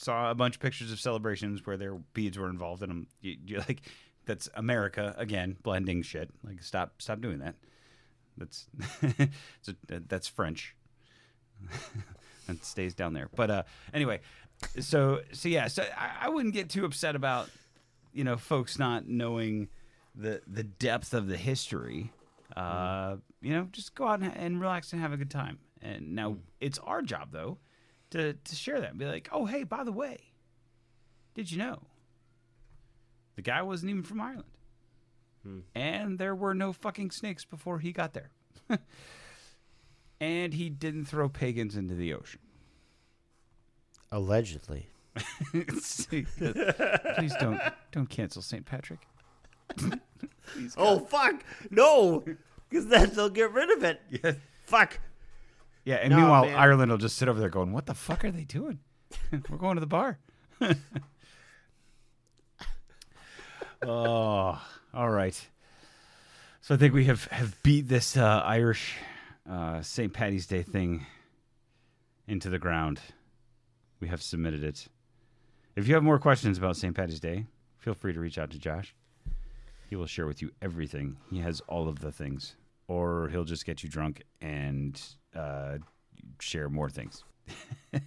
Saw a bunch of pictures of celebrations where their beads were involved, and I'm you, you're like, that's America again, blending shit. Like, stop, stop doing that. That's [laughs] that's French. [laughs] and stays down there. But uh, anyway, so so yeah, so I, I wouldn't get too upset about you know folks not knowing the the depth of the history. Uh, you know, just go out and, and relax and have a good time. And now it's our job though to to share that and be like, oh hey, by the way, Did you know? The guy wasn't even from Ireland. Hmm. And there were no fucking snakes before he got there. [laughs] and he didn't throw pagans into the ocean. Allegedly. [laughs] Please don't don't cancel St. Patrick. [laughs] Please, Oh fuck! No, because then they'll get rid of it. yeah. Fuck. Yeah, and No, meanwhile, man. Ireland will just sit over there going, "What the fuck are they doing? [laughs] We're going to the bar." [laughs] oh, all right. So I think we have have beat this uh, Irish uh, St. Patty's Day thing into the ground. We have submitted it. If you have more questions about St. Patty's Day, feel free to reach out to Josh. He will share with you everything. He has all of the things, or he'll just get you drunk and uh, share more things. [laughs]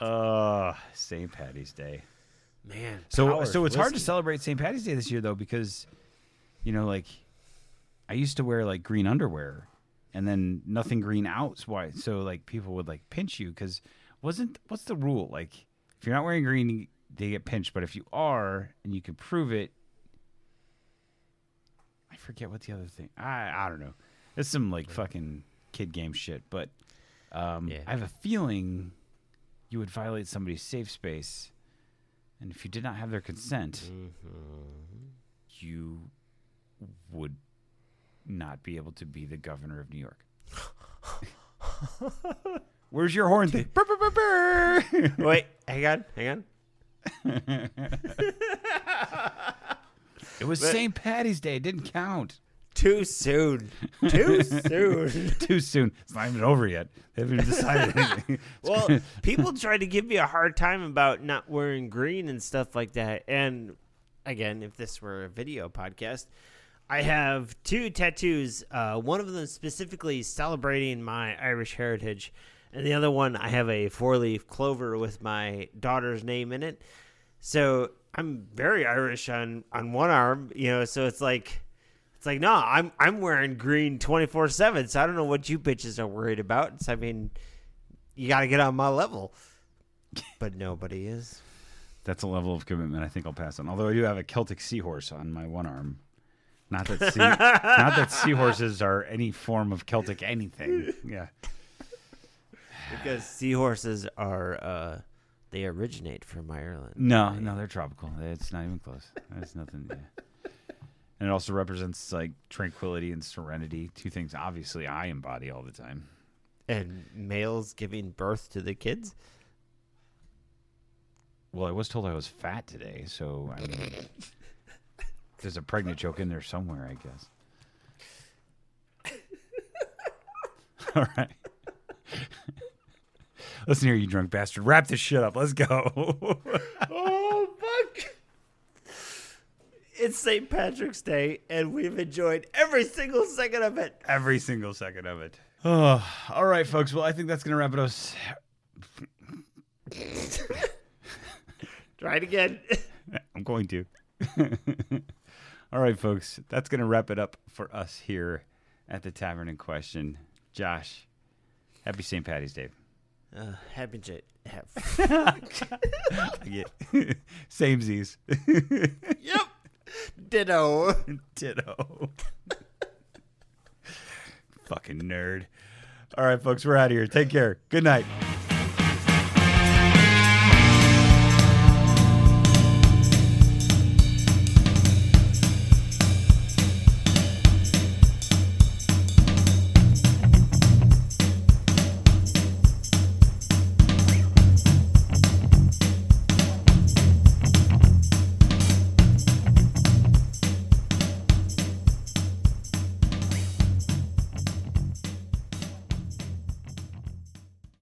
uh, St. Patty's Day. Man. So, so it's hard to celebrate St. Patty's Day this year though because, you know, like I used to wear like green underwear, and then nothing green out. Why? So like people would like pinch you because wasn't what's the rule? Like if you're not wearing green, they get pinched. But if you are and you can prove it, I forget what the other thing. I I don't know. It's some like fucking kid game shit. But um, Yeah. I have a feeling you would violate somebody's safe space, and if you did not have their consent, you would not be able to be the governor of New York. [laughs] Where's your horn thing? Wait, hang on, hang on. [laughs] it was St. Patty's Day. It didn't count. Too soon. Too [laughs] soon. Too soon. It's not even over yet. They haven't even decided [laughs] anything. Well, people [laughs] try to give me a hard time about not wearing green and stuff like that. And again, if this were a video podcast, I have two tattoos. Uh, one of them specifically celebrating my Irish heritage, and the other one I have a four leaf clover with my daughter's name in it. So I'm very Irish on on one arm, you know. So it's like. It's like no, I'm I'm wearing green twenty four seven, so I don't know what you bitches are worried about. So I mean, you got to get on my level. But nobody is. That's a level of commitment I think I'll pass on. Although I do have a Celtic seahorse on my one arm. Not that sea, [laughs] not that seahorses are any form of Celtic anything. Yeah. Because seahorses are, uh, they originate from Ireland. No, no, they're tropical. It's not even close. That's nothing. Yeah. And it also represents like tranquility and serenity, two things obviously I embody all the time. And males giving birth to the kids. Well, I was told I was fat today, so I mean, there's a pregnant joke in there somewhere, I guess. [laughs] all right. [laughs] Listen here, you drunk bastard. Wrap this shit up. Let's go. [laughs] Oh, Fuck. It's St. Patrick's Day, and we've enjoyed every single second of it. Every single second of it. Oh, [sighs] all right, folks. Well, I think that's going to wrap it up. Try it again. [laughs] I'm going to. [laughs] All right, folks. That's going to wrap it up for us here at the Tavern in Question. Josh, happy St. Patty's Day. Uh, happy J. Have. I get same Z's. [laughs] yep. Ditto. [laughs] Ditto. Fucking nerd. All right, folks. We're out of here. Take care. Good night.